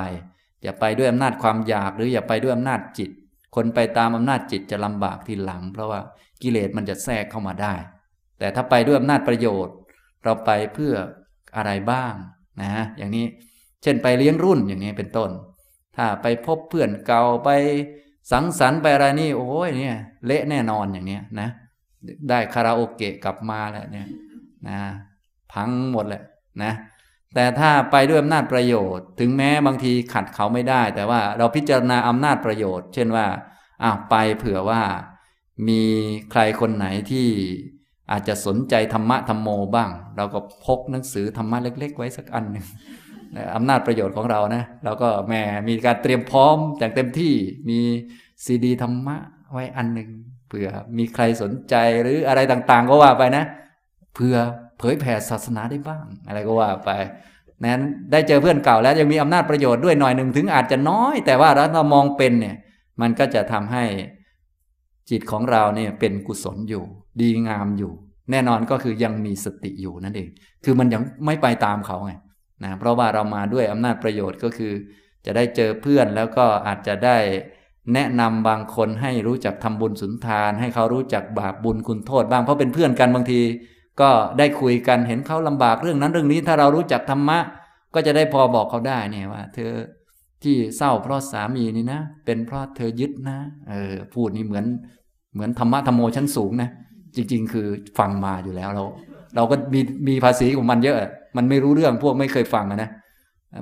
อย่าไปด้วยอำนาจความอยากหรืออย่าไปด้วยอำนาจจิต คนไปตามอำนาจจิตจะลำบากทีหลัง เพราะว่ากิเลสมันจะแทรกเข้ามาได้ แต่ถ้าไปด้วยอำนาจประโยชน์ เราไปเพื่ออะไรบ้างนะ อย่างนี้เช่นไปเลี้ยงรุ่นอย่างนี้เป็นต้น ถ้าไปพบเพื่อนเก่าไปสังสรรค์ไปอะไรนี่โอ้ยเนี่ยเละแน่นอนอย่างนี้นะ ได้คาราโอเกะกลับมาแล้วเนี่ยนะพังหมดแหละนะ แต่ถ้าไปด้วยอำนาจประโยชน์ ถึงแม้บางทีขัดเขาไม่ได้ แต่ว่าเราพิจารณาอำนาจประโยชน์ เช่นว่าอ้าวไปเผื่อว่ามีใครคนไหนที่อาจจะสนใจธรรมะธรรมโมบ้าง เราก็พกหนังสือธรรมะเล็ก ๆ ไว้สักอันหนึ่งอำนาจประโยชน์ของเรานะเราก็แหมมีการเตรียมพร้อมอย่างเต็มที่มีซีดีธรรมะไว้อันหนึ่งเผื่อมีใครสนใจหรืออะไรต่างๆ ก็ว่าไปนะเผื่อ เผยแผ่ศาสนาได้บ้าง อะไรก็ว่าไปนั้นได้เจอเพื่อนเก่าแล้วยังมีอำนาจประโยชน์ด้วยหน่อยหนึ่งถึงอาจจะน้อย แต่ว่าเรามองเป็นเนี่ย มันก็จะทำให้จิตของเราเนี่ยเป็นกุศลอยู่ ดีงามอยู่ แน่นอนก็คือยังมีสติอยู่นั่นเอง คือมันยังไม่ไปตามเขาไงนะเพราะว่าเรามาด้วยอำนาจประโยชน์ก็คือ จะได้เจอเพื่อนแล้วก็อาจจะได้แนะนำบางคนให้รู้จักทำบุญสุนทาน ให้เขารู้จักบาปบุญคุณโทษบ้างเพราะเป็นเพื่อนกันบางที ก็ได้คุยกันเห็นเขาลำบากเรื่องนั้นเรื่องนี้ถ้าเรารู้จักธรรมะ ก็จะได้พอบอกเขาได้เนี่ยว่า เธอที่เศร้าเพราะสามีนี่นะ เป็นเพราะเธอยึดนะเออพูดนี่เหมือนเหมือนธรรมะธรรมโมชั้นสูงนะจริง ๆ คือฟังมาอยู่แล้วเรา เราก็มีมีภาษีของมันเยอะ มันไม่รู้เรื่องพวกไม่เคยฟังนะ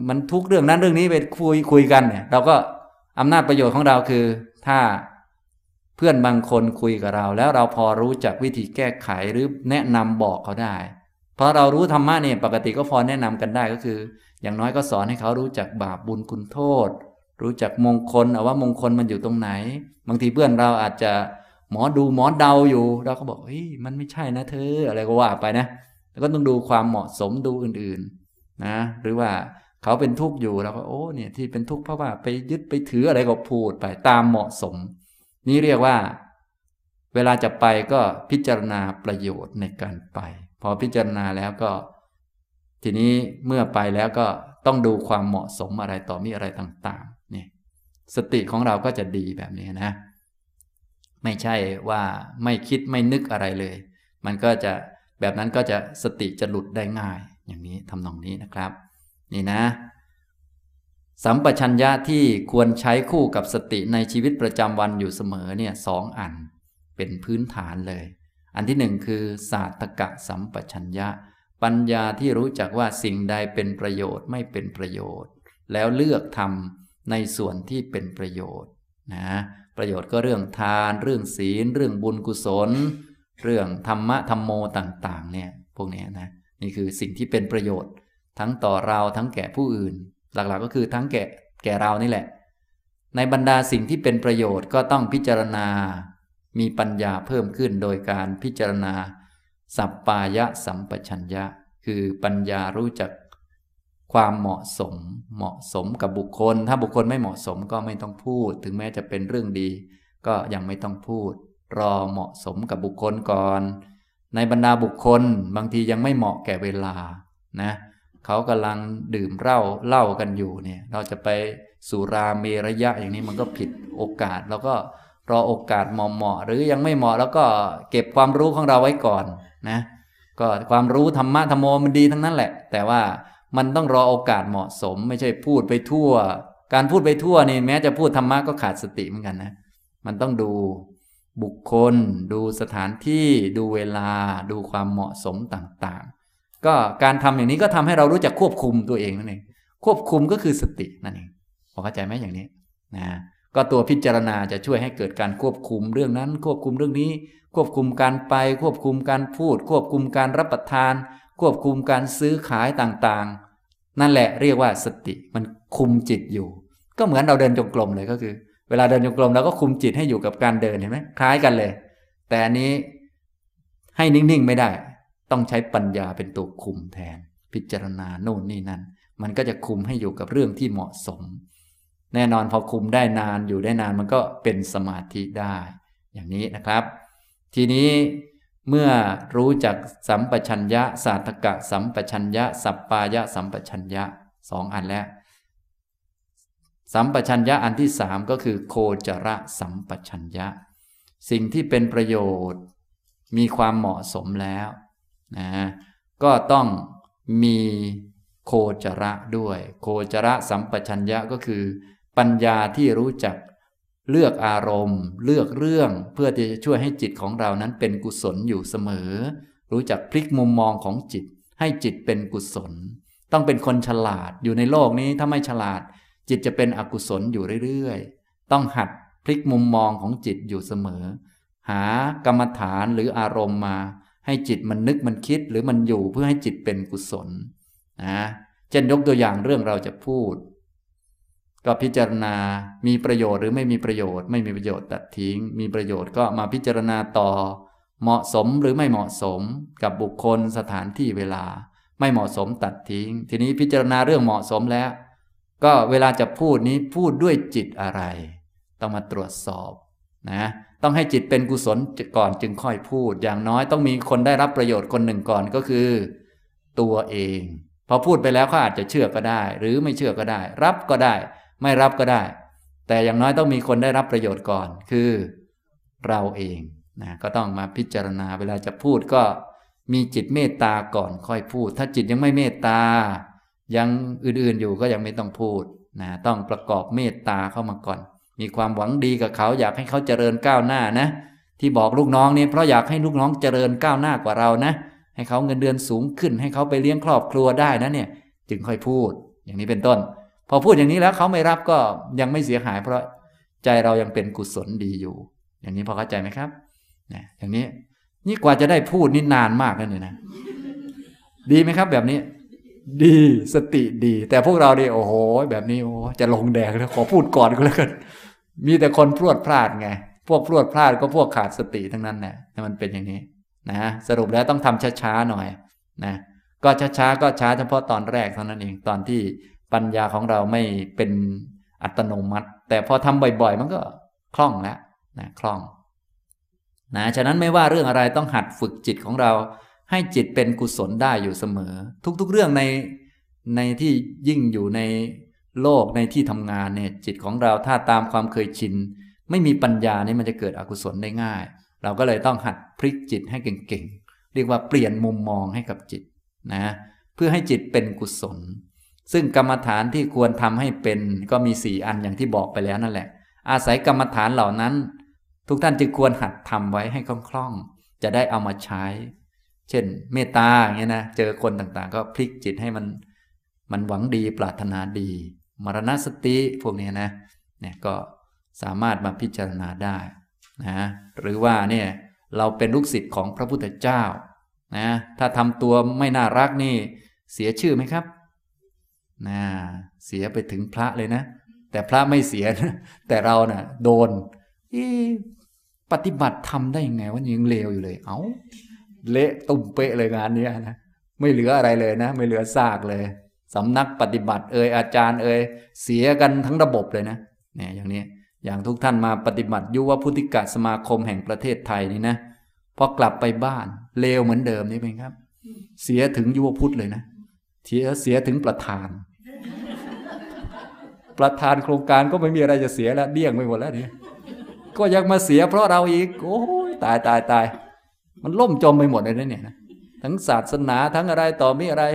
มันทุกเรื่องนั้นเรื่องนี้ไปคุยคุยกันเนี่ย เราก็อำนาจประโยชน์ของเราคือ ถ้า เพื่อนบางคนคุยกับเรา แล้วเราพอรู้จักวิธีแก้ไขหรือแนะนำบอกเขาได้เพราะเรารู้ธรรมะเนี่ยปกติก็พอแนะนำกันได้ก็คือ อย่างน้อยก็สอนให้เขารู้จักบาปบุญคุณโทษ รู้จักมงคลเอาว่ามงคลมันอยู่ตรงไหน บางทีเพื่อนเราอาจจะหมอดูหมอเดาอยู่ เราก็บอกเฮ้ยมันไม่ใช่นะเธออะไรก็ว่าไปนะแล้วก็ต้องดูความเหมาะสมดูอื่นๆนะหรือว่าเขาเป็นทุกข์อยู่เราก็โอ้เนี่ยที่เป็นทุกข์เพราะว่าไปยึดไปถืออะไรก็พูดไปตามเหมาะสม นี่เรียกว่า เวลาจะไปก็พิจารณาประโยชน์ในการไป พอพิจารณาแล้วก็ ทีนี้เมื่อไปแล้วก็ต้องดูความเหมาะสมอะไรต่อมีอะไรต่างๆนี่สติของเราก็จะดีแบบนี้นะ ไม่ใช่ว่าไม่คิดไม่นึกอะไรเลย มันก็จะแบบนั้นก็จะสติจะหลุดได้ง่าย อย่างนี้ทำนองนี้นะครับ นี่นะ สัมปชัญญะที่ควรใช้คู่กับสติในชีวิตประจำวันอยู่เสมอเนี่ยสองอัน เป็นพื้นฐานเลย อันที่หนึ่งคือ ศาสตกะสัมปชัญญะ ปัญญาที่รู้จักว่าสิ่งใดเป็นประโยชน์ไม่เป็นประโยชน์ แล้วเลือกทำในส่วนที่เป็นประโยชน์นะประโยชน์ก็เรื่องทาน เรื่องศีล เรื่องบุญกุศล เรื่องธรรมะธรรมโมต่าง ๆ เนี่ยพวกนี้นะนี่คือสิ่งที่เป็นประโยชน์ ทั้งต่อเราทั้งแก่ผู้อื่น หลักๆก็คือทั้งแก่แก่เรานี่แหละ ในบรรดาสิ่งที่เป็นประโยชน์ก็ต้องพิจารณา มีปัญญาเพิ่มขึ้นโดยการพิจารณา สัปปายะสัมปชัญญะ คือปัญญารู้จักความเหมาะสม เหมาะสมกับบุคคล ถ้าบุคคลไม่เหมาะสมก็ไม่ต้องพูด ถึงแม้จะเป็นเรื่องดี ก็ยังไม่ต้องพูด รอเหมาะสมกับบุคคลก่อน ในบรรดาบุคคลบางทียังไม่เหมาะแก่เวลานะเขากำลังดื่มเหล้าเหล้ากันอยู่เนี่ย เราจะไปสุราเมระยะอย่างนี้มันก็ผิดโอกาสแล้วก็รอโอกาสเหมาะๆหรือยังไม่เหมาะแล้วก็เก็บความรู้ของเราไว้ก่อนนะก็ความรู้ธรรมะธรรมโมมันดีทั้งนั้นแหละ แต่ว่ามันต้องรอโอกาสเหมาะสม ไม่ใช่พูดไปทั่ว การพูดไปทั่วนี่แม้จะพูดธรรมะก็ขาดสติเหมือนกันนะ มันต้องดูบุคคล ดูสถานที่ ดูเวลา ดูความเหมาะสมต่างๆ ก็การทำอย่างนี้ก็ทำให้เรารู้จักควบคุมตัวเองนั่นเองควบคุมก็คือสตินั่นเองพอเข้าใจไหมอย่างนี้นะก็ตัวพิจารณาจะช่วยให้เกิดการควบคุมเรื่องนั้น ควบคุมเรื่องนี้ ควบคุมการไป ควบคุมการพูด ควบคุมการรับประทาน ควบคุมการซื้อขายต่างๆ นั่นแหละเรียกว่าสติมันคุมจิตอยู่ ก็เหมือนเราเดินจงกรมเลยก็คือ เวลาเดินจงกรมเราก็คุมจิตให้อยู่กับการเดินเห็นไหมคล้ายกันเลย แต่อันนี้ให้นิ่งๆไม่ได้ ต้องใช้ปัญญาเป็นตัวคุมแทน พิจารณาโน่นนี่นั่น มันก็จะคุมให้อยู่กับเรื่องที่เหมาะสม แน่นอนพอคุมได้นานอยู่ได้นานมันก็เป็นสมาธิได้ อย่างนี้นะครับ ทีนี้เมื่อรู้จักสัมปชัญญะสาธกะ สัมปชัญญะ สัปปายะ สัมปชัญญะสองอันแล้ว สัมปชัญญะอันที่สามก็คือ โคจระสัมปชัญญะ สิ่งที่เป็นประโยชน์ มีความเหมาะสมแล้ว นะก็ต้องมีโคจระด้วย โคจระสัมปชัญญะก็คือ ปัญญาที่รู้จักเลือกอารมณ์ เลือกเรื่องเพื่อที่จะช่วยให้จิตของเรานั้นเป็นกุศลอยู่เสมอ รู้จักพลิกมุมมองของจิต ให้จิตเป็นกุศล ต้องเป็นคนฉลาดอยู่ในโลกนี้ถ้าไม่ฉลาด จิตจะเป็นอกุศลอยู่เรื่อยๆ ต้องหัดพลิกมุมมองของจิตอยู่เสมอ หากรรมฐานหรืออารมณ์มา ให้จิตมันนึกมันคิดหรือมันอยู่เพื่อให้จิตเป็นกุศลนะเช่นยกตัวอย่างเรื่องเราจะพูด ก็พิจารณา มีประโยชน์หรือไม่มีประโยชน์ ไม่มีประโยชน์ตัดทิ้ง มีประโยชน์ก็มาพิจารณาต่อ เหมาะสมหรือไม่เหมาะสมกับบุคคลสถานที่เวลา ไม่เหมาะสมตัดทิ้ง ทีนี้พิจารณาเรื่องเหมาะสมแล้ว ก็เวลาจะพูดนี้พูดด้วยจิตอะไร ต้องมาตรวจสอบนะ ต้องให้จิตเป็นกุศลก่อนจึงค่อยพูด อย่างน้อยต้องมีคนได้รับประโยชน์คนหนึ่งก่อนก็คือ ตัวเอง พอพูดไปแล้วเขาอาจจะเชื่อก็ได้ หรือไม่เชื่อก็ได้ รับก็ได้ ไม่รับก็ได้ แต่อย่างน้อยต้องมีคนได้รับประโยชน์ก่อนคือ เราเองนะก็ต้องมาพิจารณาเวลาจะพูดก็มีจิตเมตตาก่อนค่อยพูด ถ้าจิตยังไม่เมตตา ยังอื่นๆอยู่ก็ยังไม่ต้องพูดนะต้องประกอบเมตตาเข้ามาก่อน มีความหวังดีกับเขาอยากให้เขาเจริญก้าวหน้านะ ที่บอกลูกน้องนี่เพราะอยากให้ลูกน้องเจริญก้าวหน้ากว่าเรานะ ให้เขาเงินเดือนสูงขึ้น ให้เขาไปเลี้ยงครอบครัวได้นะเนี่ย จึงค่อยพูดอย่างนี้เป็นต้น พอพูดอย่างนี้แล้วเขาไม่รับก็ยังไม่เสียหาย เพราะใจเรายังเป็นกุศลดีอยู่ อย่างนี้พอเข้าใจไหมครับนะอย่างนี้นี่กว่าจะได้พูดนี่นานมากเลยนะ ดีไหมครับ แบบนี้ ดีสติดี แต่พวกเราเนี่ยโอ้โห แบบนี้โอ้จะลงแดงแล้วขอพูดก่อนก็แล้วกัน มีแต่คนพรวดพลาดไง พวกพรวดพลาดก็พวกขาดสติทั้งนั้นแหละมันเป็นอย่างนี้นะสรุปแล้วต้องทำช้าๆหน่อยนะก็ช้าๆก็ช้าเฉพาะตอนแรกเท่านั้นเองตอนที่ปัญญาของเราไม่เป็นอัตโนมัติ แต่พอทำบ่อย ๆ มันก็คล่องแล้วนะคล่องนะฉะนั้นไม่ว่าเรื่องอะไรต้องหัดฝึกจิตของเรา ให้จิตเป็นกุศลได้อยู่เสมอ ทุกๆเรื่องในในที่ยิ่งอยู่ใน โลกในที่ทำงานเนี่ยจิตของเราถ้าตามความเคยชิน ไม่มีปัญญานี่มันจะเกิดอกุศลได้ง่าย เราก็เลยต้องหัดพลิกจิตให้เก่งๆ เรียกว่าเปลี่ยนมุมมองให้กับจิตนะเพื่อให้จิตเป็นกุศล ซึ่งกรรมฐานที่ควรทำให้เป็นก็มีสี่อันอย่างที่บอกไปแล้วนั่นแหละ อาศัยกรรมฐานเหล่านั้น ทุกท่านจึงควรหัดทำไว้ให้คล่องๆ จะได้เอามาใช้ เช่น เมตตาอย่างเงี้ยนะเจอคนต่างๆ ก็พลิกจิตให้มันมันหวังดีปรารถนาดี มรณสติพวกนี้นะเนี่ยก็สามารถมาพิจารณาได้นะหรือว่าเนี่ยเราเป็นลูกศิษย์ของพระพุทธเจ้านะถ้าทำตัวไม่น่ารักนี่เสียชื่อไหมครับนะเสียไปถึงพระเลยนะ แต่พระไม่เสียนะแต่เรานะ่ะโดนปฏิบัติทำได้ยังไงว่ายังเลวอยู่เลย เอา้าเละตุ่มเปะเลยงานนี้นะไม่เหลืออะไรเลยนะ ไม่เหลือซากเลย สำนักปฏิบัติเอ่ยอาจารย์เอ่ยเสียกันทั้งระบบเลยนะเนี่ยอย่างนี้อย่างทุกท่านมาปฏิบัติยุวพุทธิกะสมาคมแห่งประเทศไทยนี่นะพอกลับไปบ้านเลวเหมือนเดิมนี่เป็นครับ เสียถึงยุวพุทธเลยนะเสียเสียถึงประธาน ประธานโครงการก็ไม่มีอะไรจะเสียแล้วเดี่ยงไปหมดแล้วเนี่ยก็ยังมาเสียเพราะเราอีกโอ้ยตายตายตายมันล่มจมไปหมดเลยนะเนี่ยทั้งศาสนาทั้งอะไรต่อมีอะไร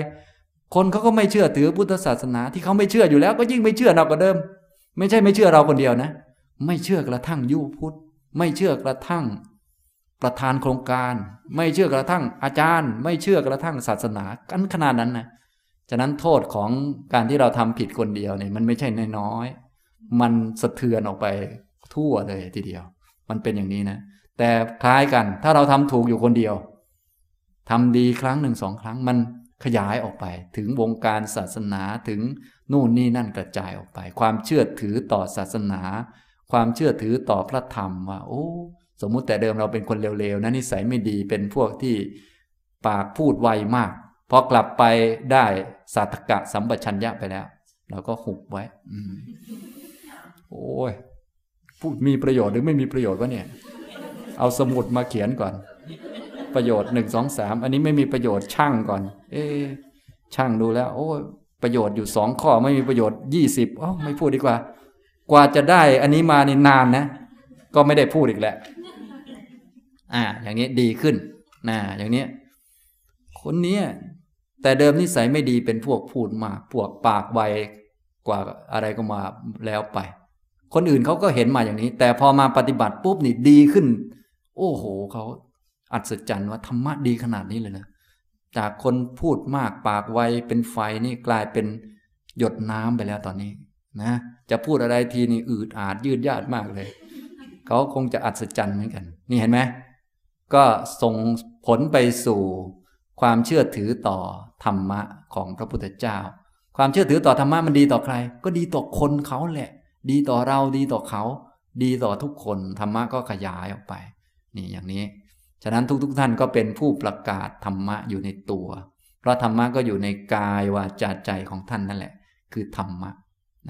คนเขาก็ไม่เชื่อถือพุทธศาสนา ที่เขาไม่เชื่ออยู่แล้ว ก็ยิ่งไม่เชื่อหนักว่าเดิม ไม่ใช่ไม่เชื่อเราคนเดียวนะ ไม่เชื่อกระทั่งยุพุทธ ไม่เชื่อกระทั่ง ประธานโครงการ ไม่เชื่อกระทั่งอาจารย์ ไม่เชื่อกระทั่งศาสนากันขนาดนั้นนะฉะนั้นโทษของการที่เราทำผิดคนเดียวเนี่ยมันไม่ใช่น้อยๆมันสะเทือนออกไปทั่วเลยทีเดียว มันเป็นอย่างนี้นะ แต่คล้ายกัน ถ้าเราทำถูกอยู่คนเดียวทำดีครั้งหนึ่งสองครั้งมัน ขยายออกไป ถึงวงการศาสนาถึงนู่นนี่นั่นกระจายออกไป ความเชื่อถือต่อศาสนา ความเชื่อถือต่อพระธรรมว่าโอ้สมมุติแต่เดิมเราเป็นคนเร็วๆนะนิสัยไม่ดีเป็นพวกที่ปากพูดไวมากพอกลับไปได้สัตกะสัมปชัญญะไปแล้วเราก็หุบไว้อโอ้ยพูดมีประโยชน์หรือไม่มีประโยชน์วะเนี่ย เอาสมุดมาเขียนก่อน ประโยชน์หนึ่งสองสามอันนี้ไม่มีประโยชน์ช่างก่อน เอ๊ช่างดูแล้ว โอ้ประโยชน์อยู่สองข้อไม่มีประโยชน์ยี่สิบอ๋อไม่พูดดีกว่า กว่าจะได้อันนี้มานี่นานนะ ก็ไม่ได้พูดอีกแหละ อ่า อย่างนี้ดีขึ้นนะอย่างนี้คนนี้แต่เดิมนิสัยไม่ดีเป็นพวกพูดมากพวกปากไวกว่าอะไรก็มาแล้วไป คนอื่นเขาก็เห็นมาอย่างนี้ แต่พอมาปฏิบัติปุ๊บนี่ดีขึ้น โอ้โหเขา อัศจรรย์ว่าธรรมะดีขนาดนี้เลยนะจากคนพูดมากปากไวเป็นไฟนี่กลายเป็นหยดน้ำไปแล้วตอนนี้ นะ จะพูดอะไรทีนี่อืดอาดยืดยาดมากเลย เขาคงจะอัศจรรย์เหมือนกัน นี่เห็นไหมก็ส่งผลไปสู่ความเชื่อถือต่อธรรมะของพระพุทธเจ้า ความเชื่อถือต่อธรรมะมันดีต่อใคร ก็ดีต่อคนเขาแหละ ดีต่อเราดีต่อเขา ดีต่อทุกคนธรรมะก็ขยายออกไป นี่อย่างนี้ ฉะนั้นทุกๆทท่านก็เป็นผู้ประกาศธรรมะอยู่ในตัว เพราะธรรมะก็อยู่ในกายวาจาใจของท่านนั่นแหละ คือธรรมะ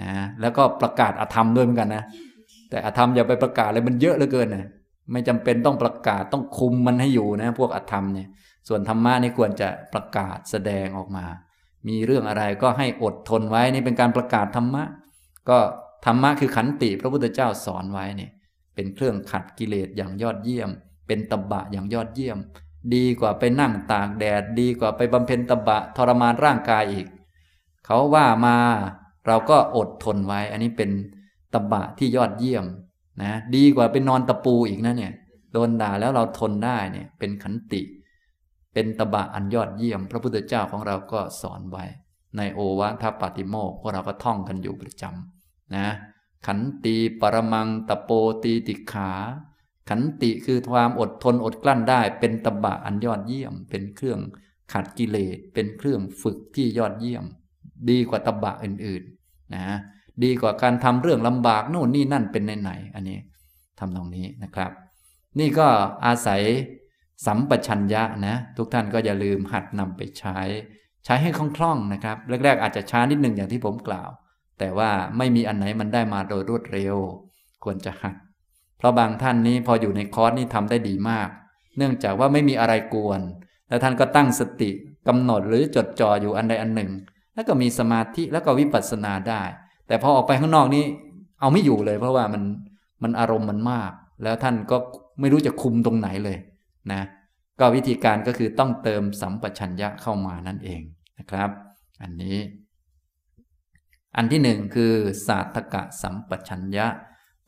นะแล้วก็ประกาศอธรรมด้วยเหมือนกันนะ แต่อธรรมอย่าไปประกาศเลยมันเยอะเหลือเกินนะไม่จำเป็นต้องประกาศต้องคุมมันให้อยู่นะ พวกอธรรมเนี่ย ส่วนธรรมะนี่ควรจะประกาศแสดงออกมา มีเรื่องอะไรก็ให้อดทนไว้นี่เป็นการประกาศธรรมะ ก็ธรรมะคือขันติพระพุทธเจ้าสอนไว้เนี่ยเป็นเครื่องขัดกิเลสอย่างยอดเยี่ยม เป็นตบะอย่างยอดเยี่ยม ดีกว่าไปนั่งตากแดด ดีกว่าไปบำเพ็ญตบะทรมานร่างกายอีก เขาว่ามาเราก็อดทนไว้ อันนี้เป็นตบะที่ยอดเยี่ยมนะดีกว่าไปนอนตะปูอีกนะเนี่ยโดนด่าแล้วเราทนได้เนี่ยเป็นขันติ เป็นตบะอันยอดเยี่ยม พระพุทธเจ้าของเราก็สอนไว้ ในโอวาทปาติโมกพวกเราก็ท่องกันอยู่ประจำนะขันตีปรมังตะโปตีติขา ขันติคือความอดทนอดกลั้นได้ เป็นตบะอันยอดเยี่ยม เป็นเครื่องขัดกิเลสเป็นเครื่องฝึกที่ยอดเยี่ยม ดีกว่าตบะอื่นๆนะดีกว่าการทำเรื่องลำบากโน่นนี่นั่นเป็นไหนๆอันนี้ทำตรงนี้นะครับ นี่ก็อาศัยสัมปชัญญะนะทุกท่านก็อย่าลืมหัดนำไปใช้ ใช้ให้คล่องๆนะครับแรกๆอาจจะช้านิดหนึ่งอย่างที่ผมกล่าว แต่ว่าไม่มีอันไหนมันได้มาโดยรวดเร็ว ควรจะหัด ราะบางท่านนี้พออยู่ในคอร์สนี่ทำได้ดีมาก เนื่องจากว่าไม่มีอะไรกวน แล้วท่านก็ตั้งสติกำหนดหรือจดจ่ออยู่อันใดอันหนึ่ง แล้วก็มีสมาธิแล้วก็วิปัสสนาได้ แต่พอออกไปข้างนอกนี้เอาไม่อยู่เลย เพราะว่ามันมันอารมณ์มันมาก แล้วท่านก็ไม่รู้จะคุมตรงไหนเลยนะ ก็วิธีการก็คือต้องเติมสัมปชัญญะเข้ามานั่นเองนะครับ อันนี้ อันที่หนึ่งคือศาสตกะสัมปชัญญะ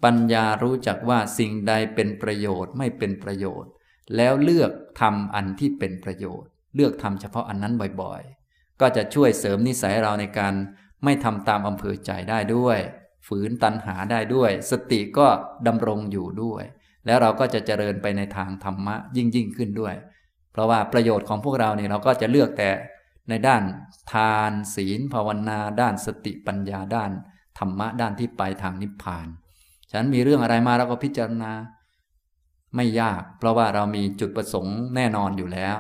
ปัญญารู้จักว่าสิ่งใดเป็นประโยชน์ไม่เป็นประโยชน์ แล้วเลือกทำอันที่เป็นประโยชน์ เลือกทำเฉพาะอันนั้นบ่อยๆ ก็จะช่วยเสริมนิสัยเราในการไม่ทำตามอำเภอใจได้ด้วย ฝืนตัณหาได้ด้วย สติก็ดำรงอยู่ด้วย แล้วเราก็จะเจริญไปในทางธรรมะยิ่งยิ่งขึ้นด้วย เพราะว่าประโยชน์ของพวกเราเนี่ยเราก็จะเลือกแต่ในด้านทานศีล ภาวนา ด้านสติปัญญาด้านธรรมะด้านที่ไปทางนิพพาน ฉะนั้นมีเรื่องอะไรมาเราก็พิจารณา ไม่ยาก เพราะว่าเรามีจุดประสงค์แน่นอนอยู่แล้ว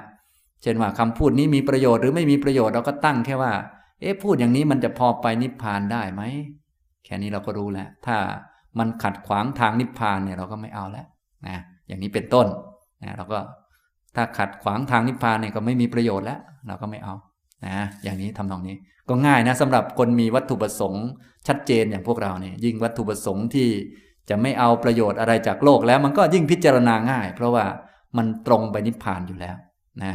เช่นว่าคำพูดนี้มีประโยชน์หรือไม่มีประโยชน์เราก็ตั้งแค่ว่า เอ๊ะพูดอย่างนี้มันจะพอไปนิพพานได้ไหมแค่นี้เราก็รู้แล้ว ถ้ามันขัดขวางทางนิพพานเนี่ยเราก็ไม่เอาแล้วนะอย่างนี้เป็นต้นนะเราก็ถ้าขัดขวางทางนิพพานเนี่ยก็ไม่มีประโยชน์แล้ว เราก็ไม่เอา นะอย่างนี้ทำตรงนี้ก็ง่ายนะสำหรับคนมีวัตถุประสงค์ ชัดเจนอย่างพวกเราเนี่ยยิ่งวัตถุประสงค์ที่จะไม่เอาประโยชน์อะไรจากโลกแล้วมันก็ยิ่งพิจารณาง่าย เพราะว่ามันตรงไปนิพพานอยู่แล้วนะ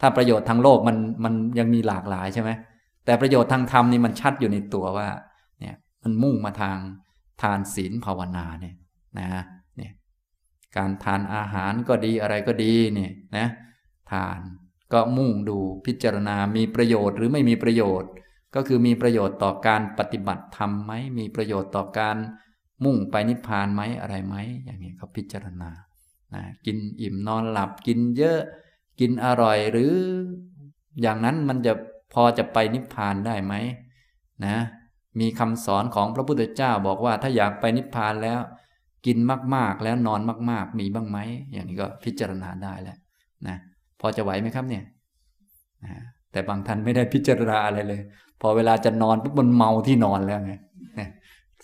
ถ้าประโยชน์ทางโลกมันมันยังมีหลากหลายใช่ไหมแต่ประโยชน์ทางธรรมนี่มันชัดอยู่ในตัวว่าเนี่ยมันมุ่งมาทางทานศีลภาวนาเนี่ยนะเนี่ยการทานอาหารก็ดีอะไรก็ดีเนี่ยนะทาน ก็มุ่งดูพิจารณามีประโยชน์หรือไม่มีประโยชน์ ก็คือมีประโยชน์ต่อการปฏิบัติธรรมไหมมีประโยชน์ต่อการมุ่งไปนิพพานไหมอะไรไหมอย่างนี้เขาพิจารณานะกินอิ่มนอนหลับกินเยอะกินอร่อยหรืออย่างนั้นมันจะพอจะไปนิพพานได้ไหมนะมีคำสอนของพระพุทธเจ้าบอกว่าถ้าอยากไปนิพพานแล้ว กินมากๆแล้วนอนมาก ๆ มีบ้างไหมอย่างนี้ก็พิจารณาได้แล้วนะ อจะไหวไหมครับเนี่ยแต่บางท่านไม่ได้พิจารณาอะไรเลย พอเวลาจะนอนปุ๊บมันเมาที่นอนแล้วไง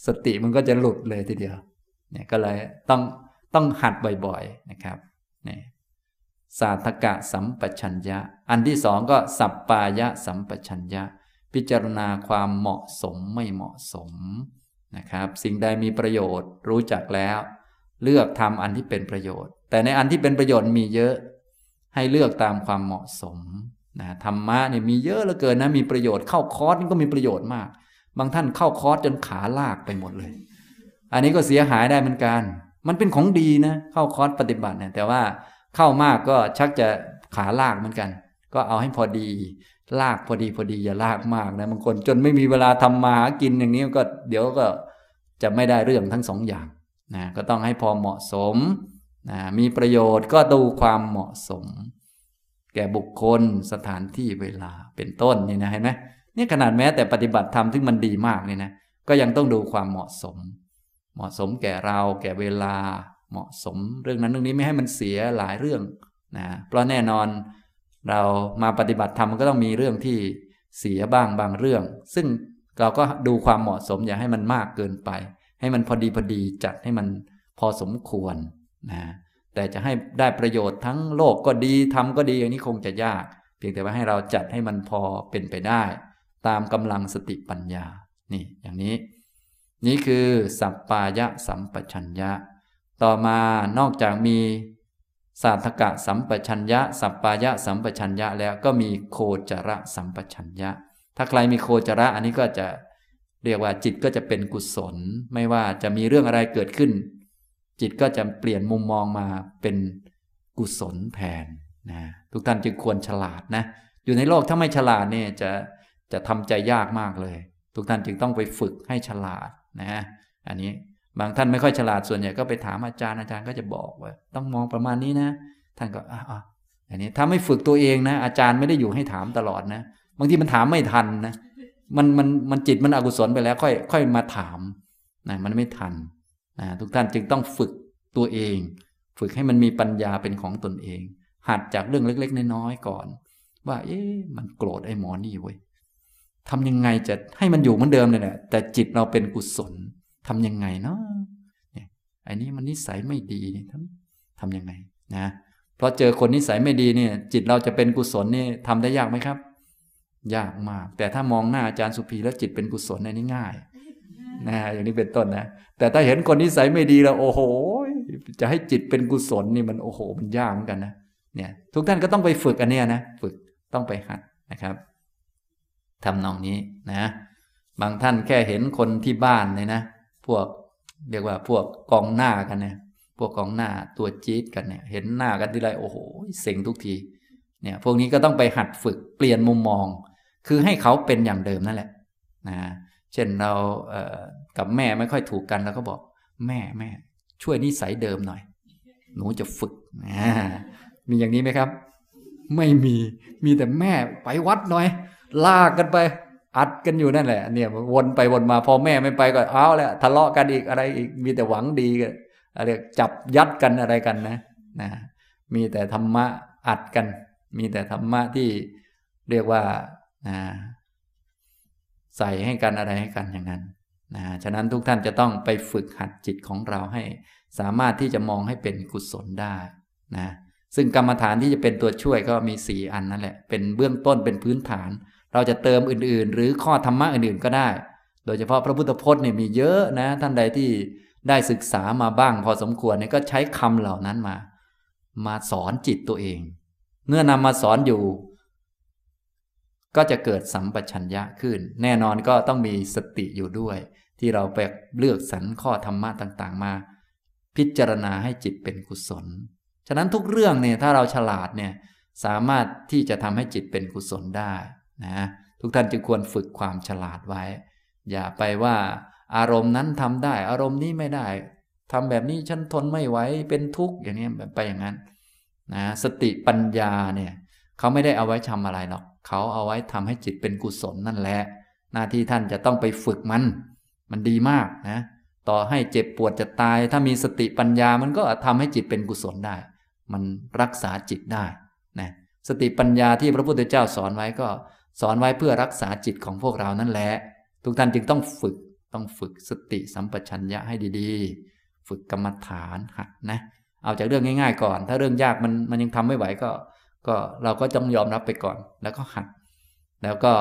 สติมันก็จะหลุดเลยทีเดียวเนี่ยก็เลยต้องต้องหัดบ่อยๆนะครับนี่สาธกะสัมปชัญญะ อันที่สองก็สัปปายะสัมปชัญญะ พิจารณาความเหมาะสมไม่เหมาะสมนะครับ สิ่งใดมีประโยชน์รู้จักแล้ว เลือกทำอันที่เป็นประโยชน์ แต่ในอันที่เป็นประโยชน์มีเยอะ ให้เลือกตามความเหมาะสมนะธรรมะเนี่ยมีเยอะเหลือเกินนะมีประโยชน์เข้าคอร์สนี่ก็มีประโยชน์มาก บางท่านเข้าคอร์สจนขาลากไปหมดเลย อันนี้ก็เสียหายได้เหมือนกัน มันเป็นของดีนะ เข้าคอร์สปฏิบัติเนี่ยแต่ว่าเข้ามากก็ชักจะขาลากเหมือนกัน ก็เอาให้พอดี ลากพอดีพอดีอย่าลากมากนะบางคนจนไม่มีเวลาทำมาหากินอย่างนี้ก็เดี๋ยวก็จะไม่ได้เรื่องทั้งสองอย่างนะก็ต้องให้พอเหมาะสม นะมีประโยชน์ก็ดูความเหมาะสม แก่บุคคลสถานที่เวลาเป็นต้นนี่นะเห็นไหมนี่ขนาดแม้แต่ปฏิบัติธรรมที่มันดีมากนี่นะก็ยังต้องดูความเหมาะสม เหมาะสมแก่เราแก่เวลาเหมาะสม เรื่องนั้นเรื่องนี้ไม่ให้มันเสียหลายเรื่องนะเพราะแน่นอนเรามาปฏิบัติธรรมมันก็ต้องมีเรื่องที่เสียบ้างบางเรื่อง ซึ่งเราก็ดูความเหมาะสมอย่าให้มันมากเกินไป ให้มันพอดีพอดีจัดให้มันพอสมควร นะแต่จะให้ได้ประโยชน์ทั้งโลกก็ดีทำก็ดีอย่างนี้คงจะยาก เพียงแต่ว่าให้เราจัดให้มันพอเป็นไปได้ ตามกำลังสติปัญญา นี่อย่างนี้ นี่คือสัปปายะสัมปชัญญะ ต่อมานอกจากมีสาธกะสัมปชัญญะ สัปปายะสัมปชัญญะแล้วก็มีโคจระสัมปชัญญะ ถ้าใครมีโคจระอันนี้ก็จะเรียกว่าจิตก็จะเป็นกุศล ไม่ว่าจะมีเรื่องอะไรเกิดขึ้น จิตก็จะเปลี่ยนมุมมองมาเป็นกุศลแทนนะทุกท่านจึงควรฉลาดนะอยู่ในโลกถ้าไม่ฉลาดเนี่ยจะจะทำใจยากมากเลย ทุกท่านจึงต้องไปฝึกให้ฉลาดนะอันนี้บางท่านไม่ค่อยฉลาดส่วนใหญ่ก็ไปถามอาจารย์อาจารย์ก็จะบอกว่า ต้องมองประมาณนี้นะ ท่านก็อ่าอันนี้ถ้าไม่ฝึกตัวเองนะ อาจารย์ไม่ได้อยู่ให้ถามตลอดนะบางทีมันถามไม่ทันนะมันมันมันจิตมันอกุศลไปแล้วค่อย ค่อยมาถามนะมันไม่ทัน ทุกท่านจึงต้องฝึกตัวเอง ฝึกให้มันมีปัญญาเป็นของตนเอง หัดจากเรื่องเล็ก ๆ น้อยๆก่อน ว่า เอ๊ะมันโกรธไอ้หมอนี่เว้ยทำยังไงจะให้มันอยู่เหมือนเดิมเลยแหละแต่จิตเราเป็นกุศลทำยังไงเนาะเนี่ยไอ้นี้มันนิสัยไม่ดีนี่ทำทำยังไงนะเพราะเจอคนนิสัยไม่ดีเนี่ย จิตเราจะเป็นกุศลนี่ทำได้ยากไหมครับ ยากมาก แต่ถ้ามองหน้าอาจารย์สุภีแล้วจิตเป็นกุศลในนี้ง่าย นะอย่างนี้เป็นต้นนะ แต่ถ้าเห็นคนนิสัยไม่ดีแล้ว โอ้โห จะให้จิตเป็นกุศลนี่มันโอ้โห มันยากเหมือนกันนะเนี่ยทุกท่านก็ต้องไปฝึกอันเนี้ยนะฝึกต้องไปหัดนะครับทำนองนี้นะ บางท่านแค่เห็นคนที่บ้านเลยนะ พวกเรียกว่าพวกกองหน้ากันเนี่ยพวกกองหน้าตัวจี๊ดกันเนี่ย เห็นหน้ากันทีไรโอ้โหเซ็งทุกทีเนี่ย พวกนี้ก็ต้องไปหัดฝึกเปลี่ยนมุมมอง คือให้เขาเป็นอย่างเดิมนั่นแหละนะ เช่นเราเกับแม่ไม่ค่อยถูกกันแล้วก็บอก แม่แม่ ช่วยนิสัยเดิมหน่อย หนูจะฝึกมีอย่างนี้ไหมครับ ไม่มีมีแต่แม่ไปวัดหน่อย ลากกันไป อัดกันอยู่นั่นแหละ เนี่ยวนไปวนมาพอแม่ไม่ไปก็เอาแหละทะเลาะกันอีกอะไรอีกมีแต่หวังดีกันอะไรจับยัดกันอะไรกันนะนะมีแต่ธรรมะอัดกัน มีแต่ธรรมะที่เรียกว่านะ ใส่ให้กันอะไรให้กันอย่างนั้นนะฉะนั้นทุกท่านจะต้องไปฝึกหัดจิตของเราให้ สามารถที่จะมองให้เป็นกุศลได้นะซึ่งกรรมฐานที่จะเป็นตัวช่วยก็มีสี่อันนั่นแหละ เป็นเบื้องต้นเป็นพื้นฐาน เราจะเติมอื่นๆ หรือข้อธรรมะอื่นๆก็ได้ โดยเฉพาะพระพุทธพจน์เนี่ยมีเยอะนะ ท่านใดที่ได้ศึกษามาบ้างพอสมควรเนี่ยก็ใช้คำเหล่านั้นมา มาสอนจิตตัวเอง เมื่อนำมาสอนอยู่ ก็จะเกิดสัมปชัญญะขึ้น แน่นอนก็ต้องมีสติอยู่ด้วย ที่เราไปเลือกสรรข้อธรรมะต่างๆ มา พิจารณาให้จิตเป็นกุศล ฉะนั้นทุกเรื่องเนี่ยถ้าเราฉลาดเนี่ยสามารถที่จะทำให้จิตเป็นกุศลได้นะทุกท่านจึงควรฝึกความฉลาดไว้ อย่าไปว่าอารมณ์นั้นทำได้ อารมณ์นี้ไม่ได้ทำแบบนี้ฉันทนไม่ไหวเป็นทุกข์อย่างนี้ไปอย่างนั้นนะสติปัญญาเนี่ยเขาไม่ได้เอาไว้ทำอะไรหรอก เขาเอาไว้ทำให้จิตเป็นกุศลนั่นแหละ หน้าที่ท่านจะต้องไปฝึกมัน มันดีมากนะ ต่อให้เจ็บปวดจะตาย ถ้ามีสติปัญญามันก็ทำให้จิตเป็นกุศลได้ มันรักษาจิตได้นะสติปัญญาที่พระพุทธเจ้าสอนไว้ก็สอนไว้เพื่อรักษาจิตของพวกเรานั่นแหละ ทุกท่านจึงต้องฝึกต้องฝึกสติสัมปชัญญะให้ดีๆ ฝึกกรรมฐานหัดนะ เอาจากเรื่องง่าย ๆ ก่อน ถ้าเรื่องยากมันมันยังทำไม่ไหวก็ ก็เราก็ต้องยอมรับไปก่อน แล้วก็หัด แล้วก็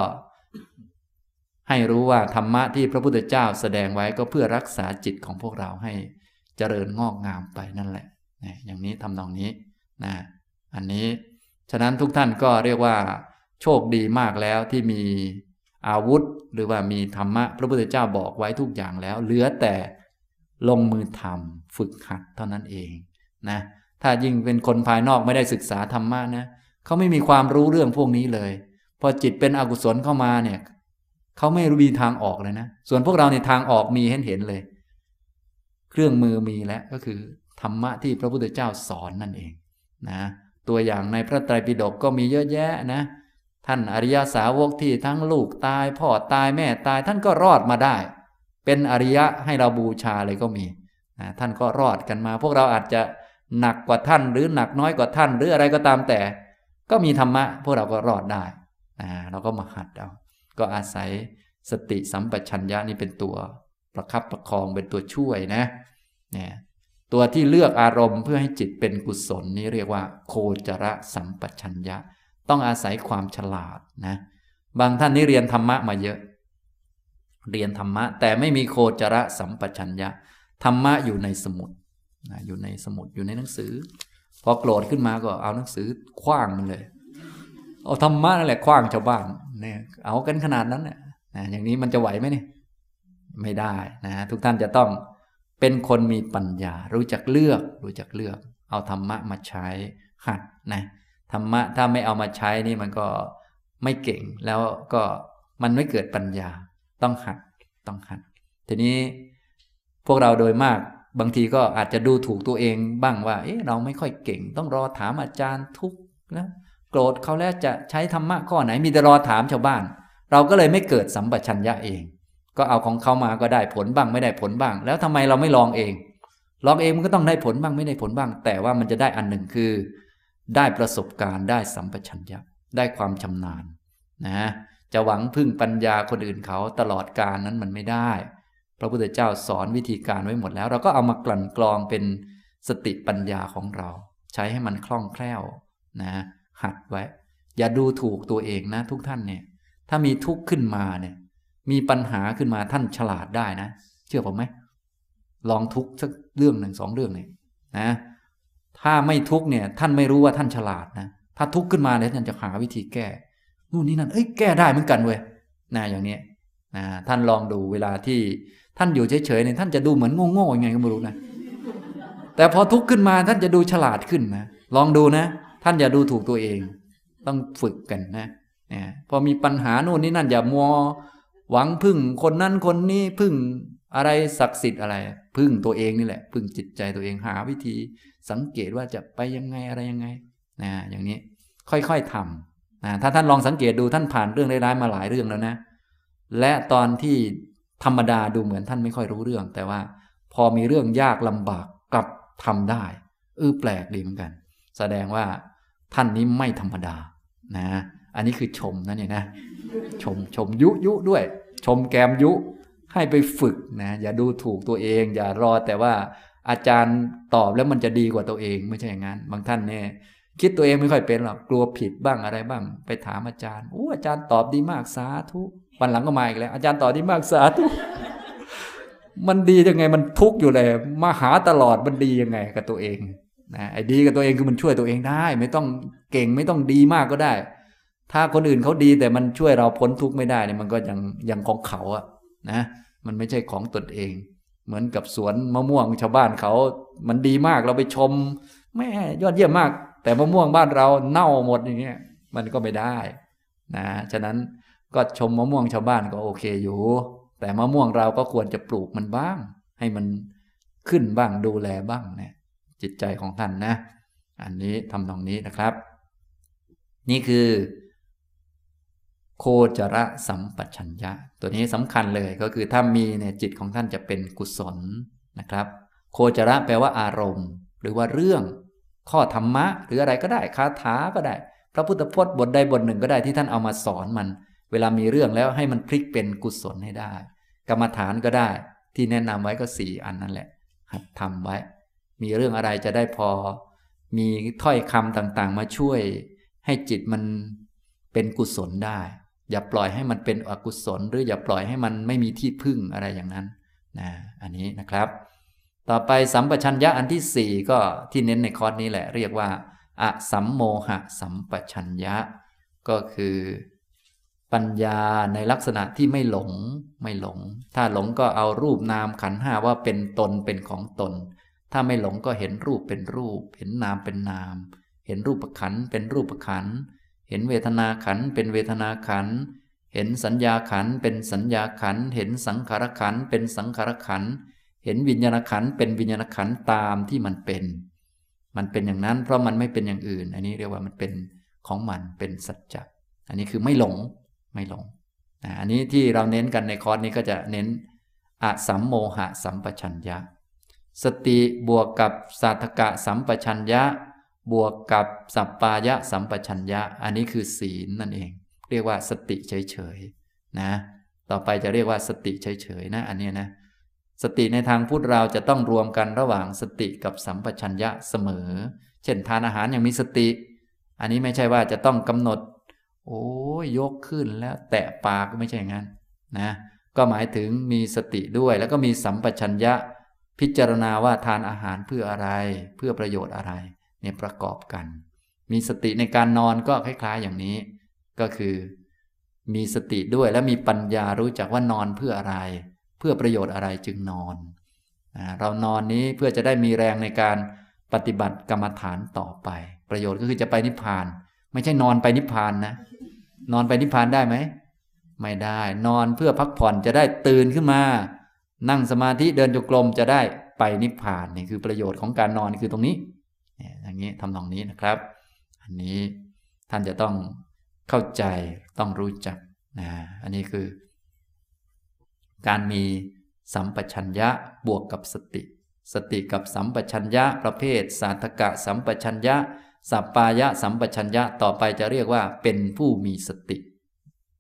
ให้รู้ว่าธรรมะที่พระพุทธเจ้าแสดงไว้ก็เพื่อรักษาจิตของพวกเราให้เจริญงอกงามไปนั่นแหละนะอย่างนี้ทำนองนี้นะอันนี้ ฉะนั้นทุกท่านก็เรียกว่า โชคดีมากแล้วที่มีอาวุธ หรือว่ามีธรรมะพระพุทธเจ้าบอกไว้ทุกอย่างแล้ว เหลือแต่ลงมือทำฝึกหัดเท่านั้นเองนะ ถ้ายิ่งเป็นคนภายนอกไม่ได้ศึกษาธรรมะนะเขาไม่มีความรู้เรื่องพวกนี้เลย พอจิตเป็นอกุศลเข้ามาเนี่ยเขาไม่รู้มีทางออกเลยนะ ส่วนพวกเราในทางออกมีเห็นเห็นเลย เครื่องมือมีแล้วก็คือธรรมะที่พระพุทธเจ้าสอนนั่นเองนะตัวอย่างในพระไตรปิฎกก็มีเยอะแยะนะ ท่านอริยสาวกที่ทั้งลูกตาย พ่อตายแม่ตายท่านก็รอดมาได้ เป็นอริยะให้เราบูชาเลยก็มีนะท่านก็รอดกันมา พวกเราอาจจะ หนักกว่าท่านหรือหนักน้อยกว่าท่านหรืออะไรก็ตามแต่ ก็มีธรรมะ พวกเราก็รอดได้นะเราก็มาหัดเอาก็อาศัยสติสัมปชัญญะนี่เป็นตัวประคับประคองเป็นตัวช่วยนะเนี่ยตัวที่เลือกอารมณ์เพื่อให้จิตเป็นกุศลนี้เรียกว่า โคจรสัมปชัญญะ ต้องอาศัยความฉลาดนะบางท่านนี่เรียนธรรมะมาเยอะ เรียนธรรมะแต่ไม่มีโคจรสัมปชัญญะธรรมะอยู่ในสมุด นะอยู่ในสมุดอยู่ในหนังสือ พอโกรธขึ้นมาก็เอาหนังสือคว้างมันเลย เอาธรรมะนั่นแหละคว้างชาวบ้านเนี่ยเอากันขนาดนั้นเนี่ยนะอย่างนี้มันจะไหวไหมเนี่ยไม่ได้นะทุกท่านจะต้องเป็นคนมีปัญญา รู้จักเลือก รู้จักเลือก เอาธรรมะมาใช้หัดนะธรรมะถ้าไม่เอามาใช้นี่มันก็ไม่เก่งแล้วก็มันไม่เกิดปัญญาต้องหัดต้องหัด ทีนี้พวกเราโดยมาก บางทีก็อาจจะดูถูกตัวเองบ้างว่า เอ๊ะเราไม่ค่อยเก่ง ต้องรอถามอาจารย์ทุกนะโกรธเขาแล้วจะใช้ธรรมะข้อไหนมีแต่รอถามชาวบ้าน เราก็เลยไม่เกิดสัมปชัญญะเอง ก็เอาของเขามาก็ได้ผลบ้างไม่ได้ผลบ้าง แล้วทำไมเราไม่ลองเอง ลองเองมันก็ต้องได้ผลบ้างไม่ได้ผลบ้าง แต่ว่ามันจะได้อันหนึ่งคือ ได้ประสบการณ์ได้สัมปชัญญะได้ความชำนาญนะจะหวังพึ่งปัญญาคนอื่นเขาตลอดการนั้นมันไม่ได้ พระพุทธเจ้าสอนวิธีการไว้หมดแล้ว เราก็เอามากลั่นกรองเป็นสติปัญญาของเรา ใช้ให้มันคล่องแคล่วนะหัดไว้ อย่าดูถูกตัวเองนะทุกท่านเนี่ยถ้ามีทุกข์ขึ้นมาเนี่ยมีปัญหาขึ้นมาท่านฉลาดได้นะ เชื่อผมไหมลองทุกข์สักเรื่องหนึ่งสองเรื่องเนี่ยนะ ถ้าไม่ทุกข์เนี่ย ท่านไม่รู้ว่าท่านฉลาดนะถ้าทุกข์ขึ้นมาเนี่ยท่านจะหาวิธีแก้นู่นนี่นั่นเอ้ยแก้ได้เหมือนกันเว้ยนะอย่างนี้นะท่านลองดูเวลาที่ ท่านอยู่เฉยๆเนี่ยท่านจะดูเหมือนโง่ๆยังไงก็ไม่รู้นะ แต่พอทุกข์ขึ้นมาท่านจะดูฉลาดขึ้นนะ ลองดูนะ ท่านอย่าดูถูกตัวเอง ต้องฝึกกันนะเนี่ยพอมีปัญหาโน่นนี่นั่นอย่ามัวหวังพึ่งคนนั้นคนนี้พึ่งอะไรศักดิ์สิทธิ์อะไร พึ่งตัวเองนี่แหละ พึ่งจิตใจตัวเองหาวิธีสังเกตว่าจะไปยังไงอะไรยังไงนะอย่างนี้ค่อยๆทำนะถ้าท่านลองสังเกตดูท่านผ่านเรื่องร้ายๆมาหลายเรื่องแล้วนะ และตอนที่ ธรรมดาดูเหมือนท่านไม่ค่อยรู้เรื่อง แต่ว่าพอมีเรื่องยากลำบากกลับทำได้เออแปลกดีเหมือนกัน แสดงว่าท่านนี้ไม่ธรรมดานะ อันนี้คือชมนะเนี่ยนะ ชมชมยุยุด้วย ชมแกมยุให้ไปฝึกนะอย่าดูถูกตัวเอง อย่ารอแต่ว่าอาจารย์ตอบแล้วมันจะดีกว่าตัวเองไม่ใช่อย่างนั้น บางท่านเนี่ยคิดตัวเองไม่ค่อยเป็นหรอกกลัวผิดบ้างอะไรบ้าง ไปถามอาจารย์โอ้อาจารย์ตอบดีมากสาธุ วันหลังก็มาอีกแล้ว อาจารย์ต่อบดีมากสาธุมันดียังไงมันทุกข์อยู่เลยมาหาตลอดมันดียังไงกับตัวเองนะไอ้ดีกับตัวเองคือมันช่วยตัวเองได้ ไม่ต้องเก่งไม่ต้องดีมากก็ได้ ถ้าคนอื่นเขาดีแต่มันช่วยเราพ้นทุกข์ไม่ได้เนี่ยมันก็ยังยังของเขาอะนะมันไม่ใช่ของตนเอง เหมือนกับสวนมะม่วงชาวบ้านเขา มันดีมากเราไปชมแม่ยอดเยี่ยมมาก แต่มะม่วงบ้านเราเน่าหมดอย่างเงี้ยมันก็ไม่ได้นะฉะนั้น ก็ชมมะม่วงชาวบ้านก็โอเคอยู่ แต่มะม่วงเราก็ควรจะปลูกมันบ้าง ให้มันขึ้นบ้างดูแลบ้างเนี่ยจิตใจของท่านนะ อันนี้ทำตรงนี้นะครับ นี่คือ โคจรสัมปชัญญะ ตัวนี้สำคัญเลยก็คือถ้ามีเนี่ยจิตของท่านจะเป็นกุศลนะครับ โคจระแปลว่าอารมณ์ หรือว่าเรื่อง ข้อธรรมะ หรืออะไรก็ได้คาถาก็ได้ พระพุทธพจน์บทใดบทหนึ่งก็ได้ที่ท่านเอามาสอนมัน เวลามีเรื่องแล้วให้มันพลิกเป็นกุศลให้ได้ กรรมฐานก็ได้ ที่แนะนำไว้ก็สี่อันนั่นแหละ หัดทำไว้ มีเรื่องอะไรจะได้พอ มีถ้อยคำต่างๆ มาช่วย ให้จิตมันเป็นกุศลได้ อย่าปล่อยให้มันเป็นอกุศล หรืออย่าปล่อยให้มันไม่มีที่พึ่งอะไรอย่างนั้นนะอันนี้นะครับ ต่อไปสัมปชัญญะอันที่สี่ก็ที่เน้นในคอร์สนี้แหละ เรียกว่าอะสัมโมหะสัมปชัญญะ ก็คือ ปัญญาในลักษณะที่ไม่หลงไม่หลง ถ้าหลงก็เอารูปนามขันห้าว่าเป็นตนเป็นของตน ถ้าไม่หลงก็เห็นรูปเป็นรูป เห็นนามเป็นนาม เห็นรูปขันเป็นรูปขัน เห็นเวทนาขันเป็นเวทนาขัน เห็นสัญญาขันเป็นสัญญาขัน เห็นสังขารขันเป็นสังขารขัน เห็นวิญญาณขันเป็นวิญญาณขันตามที่มันเป็น มันเป็นอย่างนั้นเพราะมันไม่เป็นอย่างอื่น อันนี้เรียกว่ามันเป็นของมันเป็นสัจจะ อันนี้คือไม่หลง ไม่หลงอันนี้ที่เราเน้นกันในคอร์สนี้ก็จะเน้นอสัมโมหะสัมปชัญญะ สติบวกกับสัทกะสัมปชัญญะ บวกกับสัปปายะสัมปชัญญะ อันนี้คือศีลนั่นเอง เรียกว่าสติเฉยๆนะ ต่อไปจะเรียกว่าสติเฉยๆนะอันนี้นะสติในทางพุทธเราจะต้องรวมกันระหว่างสติกับสัมปชัญญะเสมอ เช่นทานอาหารอย่างมีสติ อันนี้ไม่ใช่ว่าจะต้องกำหนด โอ้ยยกขึ้นแล้ว แตะปากไม่ใช่อย่างนั้นนะก็หมายถึงมีสติด้วย แล้วก็มีสัมปชัญญะ พิจารณาว่าทานอาหารเพื่ออะไร เพื่อประโยชน์อะไรเนี่ยประกอบกัน มีสติในการนอนก็คล้ายๆอย่างนี้ ก็คือ มีสติด้วยและมีปัญญารู้จักว่านอนเพื่ออะไร เพื่อประโยชน์อะไรจึงนอนเรานอนนี้เพื่อจะได้มีแรงในการปฏิบัติกรรมฐานต่อไป ประโยชน์ก็คือจะไปนิพพาน ไม่ใช่นอนไปนิพพานนะ นอนไปนิพพานได้ไหม ไม่ได้ นอนเพื่อพักผ่อนจะได้ตื่นขึ้นมา นั่งสมาธิเดินจงกรมจะได้ไปนิพพานนี่คือประโยชน์ของการนอนคือตรงนี้อย่างนี้ทำนองนี้นะครับ อันนี้ท่านจะต้องเข้าใจต้องรู้จักนะอันนี้คือ การมีสัมปชัญญะบวกกับสติ สติกับสัมปชัญญะประเภท สาธกะสัมปชัญญะ สัปปายะสัมปชัญญะต่อไปจะเรียกว่าเป็นผู้มีสติ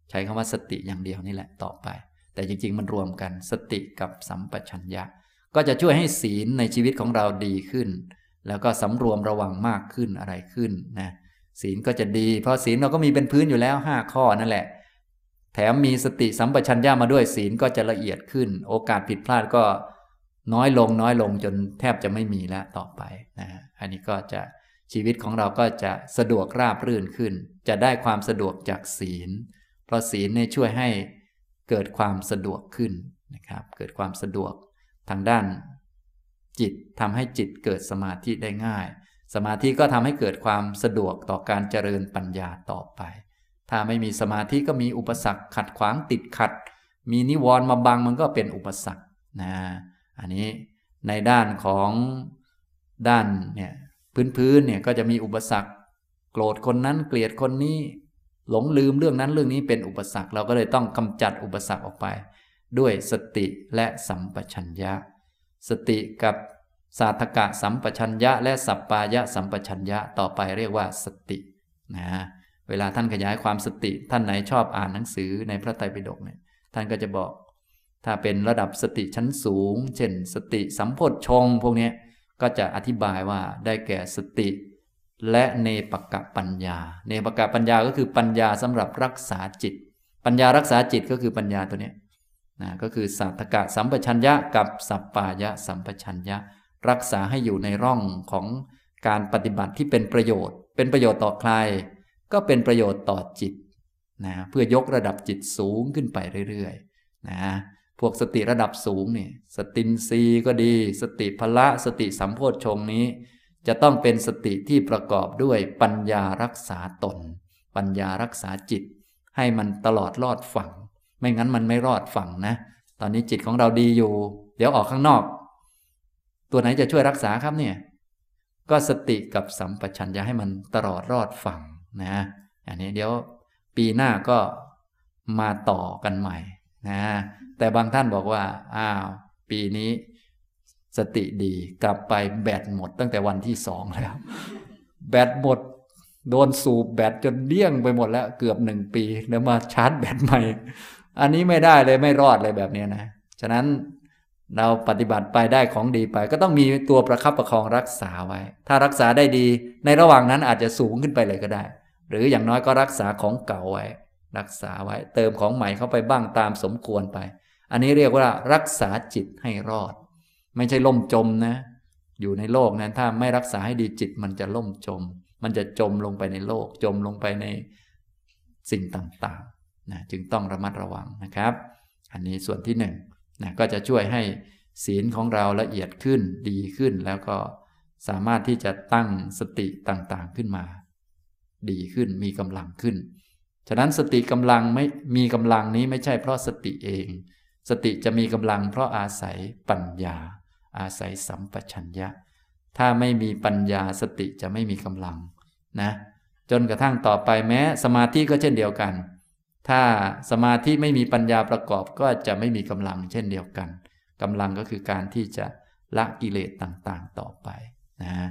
ใช้คำว่าสติอย่างเดียวนี่แหละต่อไป แต่จริง ๆ มันรวมกันสติกับสัมปชัญญะ ก็จะช่วยให้ศีลในชีวิตของเราดีขึ้น แล้วก็สำรวมระวังมากขึ้นอะไรขึ้นนะศีลก็จะดี เพราะศีลเราก็มีเป็นพื้นอยู่แล้ว 5 ข้อนั่นแหละ แถมมีสติสัมปชัญญะมาด้วยศีลก็จะละเอียดขึ้น โอกาสผิดพลาดก็น้อยลงน้อยลงจนแทบจะไม่มีแล้วต่อไปนะอันนี้ก็จะ ชีวิตของเราก็จะสะดวกราบรื่นขึ้น จะได้ความสะดวกจากศีล เพราะศีลเนี่ยช่วยให้เกิดความสะดวกขึ้นนะครับ เกิดความสะดวกทางด้าน จิตทำให้จิตเกิดสมาธิได้ง่าย สมาธิก็ทำให้เกิดความสะดวกต่อการเจริญปัญญาต่อไป ถ้าไม่มีสมาธิก็มีอุปสรรคขัดขวางติดขัด มีนิวรณ์มาบังมันก็เป็นอุปสรรคนะอันนี้ในด้านของด้านเนี่ย พื้นๆเนี่ยก็จะมีอุปสรรค โกรธคนนั้นเกลียดคนนี้ หลงลืมเรื่องนั้นเรื่องนี้เป็นอุปสรรค เราก็เลยต้องกำจัดอุปสรรคออกไป ด้วยสติและสัมปชัญญะ สติกับสาธกะสัมปชัญญะ และสัปปายะสัมปชัญญะต่อไปเรียกว่าสตินะเวลาท่านขยายความสติท่านไหนชอบอ่านหนังสือในพระไตรปิฎกเนี่ยท่านก็จะบอก ถ้าเป็นระดับสติชั้นสูง เช่น สติสัมโพชฌงพวกนี้ ก็จะอธิบายว่าได้แก่สติ และเนปกะปัญญา เนปกะปัญญาก็คือปัญญาสำหรับรักษาจิต ปัญญารักษาจิตก็คือปัญญาตัวนี้นะก็คือสัตกะสัมปชัญญะกับสัปปายะสัมปชัญญะ รักษาให้อยู่ในร่องของการปฏิบัติที่เป็นประโยชน์ เป็นประโยชน์ต่อใคร ก็เป็นประโยชน์ต่อจิตนะเพื่อยกระดับจิตสูงขึ้นไปเรื่อยๆนะ พวกสติระดับสูงเนี่ยสตินซีก็ดี สติพละสติสัมโพชฌงนี้ จะต้องเป็นสติที่ประกอบด้วยปัญญารักษาตน ปัญญารักษาจิต ให้มันตลอดรอดฝั่ง ไม่งั้นมันไม่รอดฝั่งนะ ตอนนี้จิตของเราดีอยู่ เดี๋ยวออกข้างนอก ตัวไหนจะช่วยรักษาครับเนี่ยก็สติกับสัมปชัญญะให้มันตลอดรอดฝั่งนะอันนี้เดี๋ยวปีหน้าก็มาต่อกันใหม่ นะแต่บางท่านบอกว่า อ้าว ปีนี้สติดีกลับไปแบตหมดตั้งแต่วันที่สองแล้ว แบตหมด โดนสูบแบตจนเดี้ยงไปหมดแล้ว เกือบหนึ่งปีแล้วมาชาร์จแบตใหม่ อันนี้ไม่ได้เลยไม่รอดเลยแบบนี้นะ ฉะนั้นเราปฏิบัติไปได้ของดีไป ก็ต้องมีตัวประคับประคองรักษาไว้ ถ้ารักษาได้ดี ในระหว่างนั้นอาจจะสูงขึ้นไปเลยก็ได้ หรืออย่างน้อยก็รักษาของเก่าไว้ รักษาไว้เติมของใหม่เข้าไปบ้างตามสมควรไป อันนี้เรียกว่ารักษาจิตให้รอด ไม่ใช่ล่มจมนะ อยู่ในโลกนั้นถ้าไม่รักษาให้ดีจิตมันจะล่มจม มันจะจมลงไปในโลก จมลงไปในสิ่งต่างๆนะจึงต้องระมัดระวังนะครับ อันนี้ส่วนที่หนึ่งนะก็จะช่วยให้ศีลของเราละเอียดขึ้นดีขึ้นแล้วก็สามารถที่จะตั้งสติต่างๆขึ้นมา ดีขึ้นมีกำลังขึ้น ฉะนั้นสติกำลังไม่มีกำลังนี้ไม่ใช่เพราะสติเอง สติจะมีกำลังเพราะอาศัยปัญญา อาศัยสัมปชัญญะ ถ้าไม่มีปัญญาสติจะไม่มีกำลังนะจนกระทั่งต่อไปแม้ สมาธิก็เช่นเดียวกัน ถ้าสมาธิไม่มีปัญญาประกอบก็จะไม่มีกำลังเช่นเดียวกันกำลังก็คือการที่จะละกิเลสต่างๆต่อไปนะ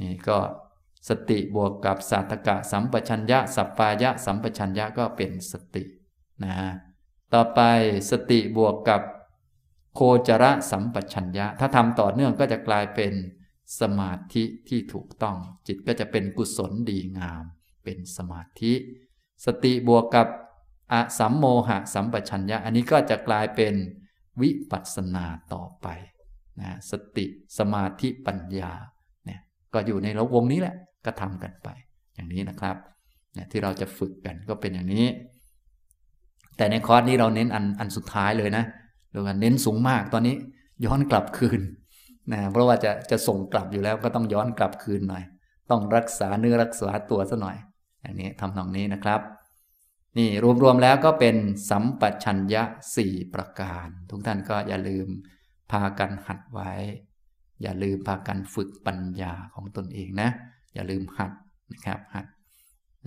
นี่ก็ สติบวกกับสัตกะสัมปชัญญะ สัปปายะ สัมปชัญญะก็เป็นสตินะต่อไปสติบวกกับโคจระสัมปชัญญะ ถ้าทำต่อเนื่องก็จะกลายเป็นสมาธิที่ถูกต้อง จิตก็จะเป็นกุศลดีงาม เป็นสมาธิ สติบวกกับอสัมโมหะสัมปชัญญะ อันนี้ก็จะกลายเป็นวิปัสสนาต่อไปนะสติสมาธิปัญญาเนี่ยก็อยู่ในระวงนี้แหละ ก็ทำกันไป อย่างนี้นะครับเนี่ยที่เราจะฝึกกันก็เป็นอย่างนี้ แต่ในคอร์สนี้เราเน้นอันอันสุดท้ายเลยนะเราเน้นสูงมากตอนนี้ย้อนกลับคืนนะเพราะว่าจะจะส่งกลับอยู่แล้วก็ต้องย้อนกลับคืนหน่อย ต้องรักษาเนื้อรักษาตัวซะหน่อย อย่างนี้ทำนองนี้นะครับนี่รวมๆแล้วก็เป็นสัมปชัญญะสี่ประการ ทุกท่านก็อย่าลืมพากันหัดไว้ อย่าลืมพากันฝึกปัญญาของตนเองนะ อย่าลืมหัดนะครับ หัด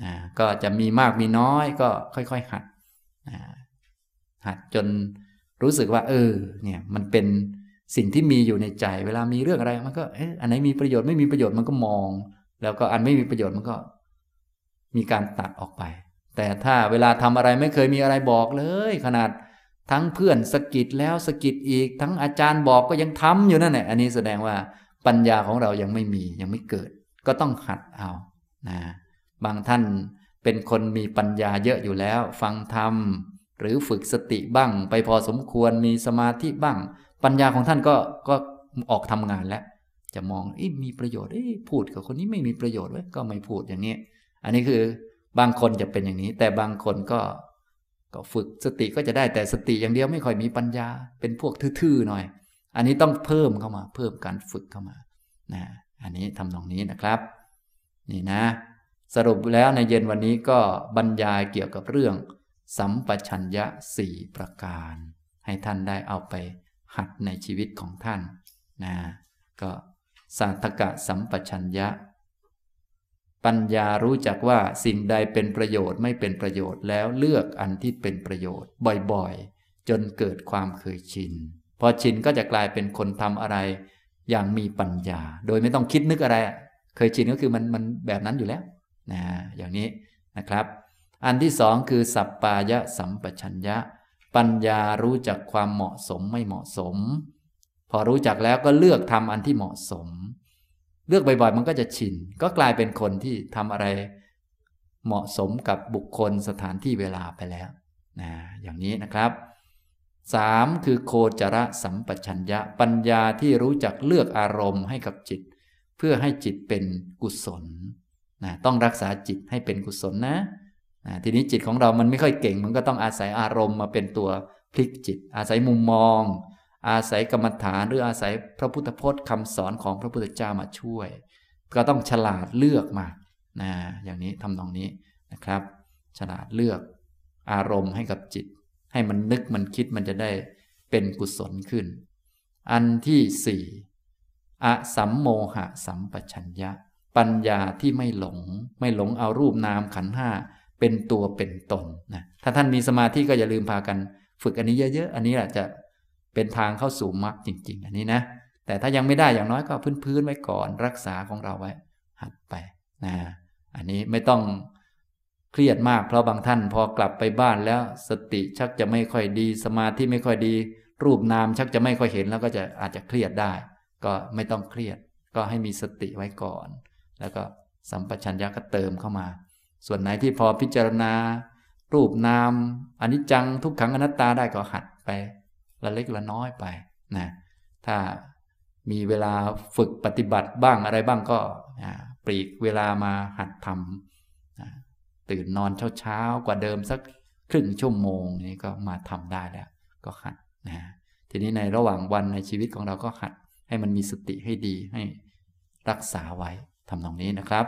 นะก็จะมีมากมีน้อยก็ค่อยๆหัดนะหัดจนรู้สึกว่า เออ เนี่ยมันเป็นสิ่งที่มีอยู่ในใจ เวลามีเรื่องอะไรมันก็เอออันไหนมีประโยชน์ไม่มีประโยชน์มันก็มอง แล้วก็อันไม่มีประโยชน์มันก็ มีการตัดออกไป แต่ถ้าเวลาทำอะไรไม่เคยมีอะไรบอกเลย ขนาดทั้งเพื่อนสกิดแล้วสกิดอีก ทั้งอาจารย์บอกก็ยังทำอยู่นั่นแหละอันนี้แสดงว่าปัญญาของเรายังไม่มียังไม่เกิด ก็ต้องหัดเอานะบางท่านเป็นคนมีปัญญาเยอะอยู่แล้ว ฟังธรรม หรือฝึกสติบ้าง ไปพอสมควรมีสมาธิบ้าง ปัญญาของท่านก็ก็ออกทำงานแล้ว จะมองมีประโยชน์พูดกับคนนี้ไม่มีประโยชน์ไว้ก็ไม่พูดอย่างนี้ อันนี้คือบางคนจะเป็นอย่างนี้ แต่บางคนก็ก็ฝึกสติก็จะได้แต่สติอย่างเดียวไม่ค่อยมีปัญญาเป็นพวกทื่อๆหน่อย อันนี้ต้องเพิ่มเข้ามา เพิ่มการฝึกเข้ามานะ อันนี้ทำตรงนี้นะครับ นี่นะ สรุปแล้วในเย็นวันนี้ก็บรรยายเกี่ยวกับเรื่อง สัมปชัญญะสี่ประการ ให้ท่านได้เอาไปหัดในชีวิตของท่านนะก็สาธกะสัมปชัญญะ ปัญญารู้จักว่าสิ่งใดเป็นประโยชน์ไม่เป็นประโยชน์แล้วเลือกอันที่เป็นประโยชน์บ่อยๆ จนเกิดความเคยชิน พอชินก็จะกลายเป็นคนทำอะไร อย่างมีปัญญา โดยไม่ต้องคิดนึกอะไร เคยชินก็คือมันมันแบบนั้นอยู่แล้วนะอย่างนี้นะครับ อันที่สองคือ สัปปายะสัมปชัญญะ ปัญญารู้จักความเหมาะสมไม่เหมาะสม พอรู้จักแล้วก็เลือกทำอันที่เหมาะสม เลือกบ่อยๆ มันก็จะชิน ก็กลายเป็นคนที่ทำอะไร เหมาะสมกับบุคคลสถานที่เวลาไปแล้วนะอย่างนี้นะครับ สามคือโคจรสัมปชัญญะปัญญาที่รู้จักเลือกอารมณ์ให้กับจิต เพื่อให้จิตเป็นกุศลนะต้องรักษาจิตให้เป็นกุศลนะนะทีนี้จิตของเรามันไม่ค่อยเก่ง มันก็ต้องอาศัยอารมณ์มาเป็นตัวพลิกจิต อาศัยมุมมอง อาศัยกรรมฐานหรืออาศัยพระพุทธพจน์คำสอนของพระพุทธเจ้ามาช่วย ก็ต้องฉลาดเลือกมานะอย่างนี้ทำตรงนี้นะครับ ฉลาดเลือกอารมณ์ให้กับจิต ให้มันนึกมันคิดมันจะได้เป็นกุศลขึ้น อันที่สี่อสัมโมหะสัมปชัญญะ ปัญญาที่ไม่หลง ไม่หลงเอารูปนามขันห้าเป็นตัวเป็นตนนะถ้าท่านมีสมาธิก็อย่าลืมพากัน ฝึกอันนี้เยอะๆ อันนี้แหละจะเป็นทางเข้าสู่มรรคจริง ๆ อันนี้นะ แต่ถ้ายังไม่ได้อย่างน้อยก็พื้นๆไว้ก่อนรักษาของเราไว้ หัดไปนะอันนี้ไม่ต้อง เครียดมากเพราะบางท่านพอกลับไปบ้านแล้วสติชักจะไม่ค่อยดี สมาธิไม่ค่อยดี รูปนามชักจะไม่ค่อยเห็นแล้วก็จะอาจจะเครียดได้ ก็ไม่ต้องเครียด ก็ให้มีสติไว้ก่อน แล้วก็สัมปชัญญะก็เติมเข้ามา ส่วนไหนที่พอพิจารณา รูปนามอนิจจังทุกขังอนัตตาได้ก็หัดไป ละเล็กละน้อยไปนะถ้ามีเวลาฝึกปฏิบัติบ้างอะไรบ้างก็ปลีกเวลามาหัดทำ ตื่นนอนเช้าๆกว่าเดิมสักครึ่งชั่วโมงนี้ก็มาทำได้แล้ว ก็หัดนะทีนี้ในระหว่างวันในชีวิตของเราก็หัดให้มันมีสติให้ดีให้รักษาไว้ทำตรงนี้นะครับ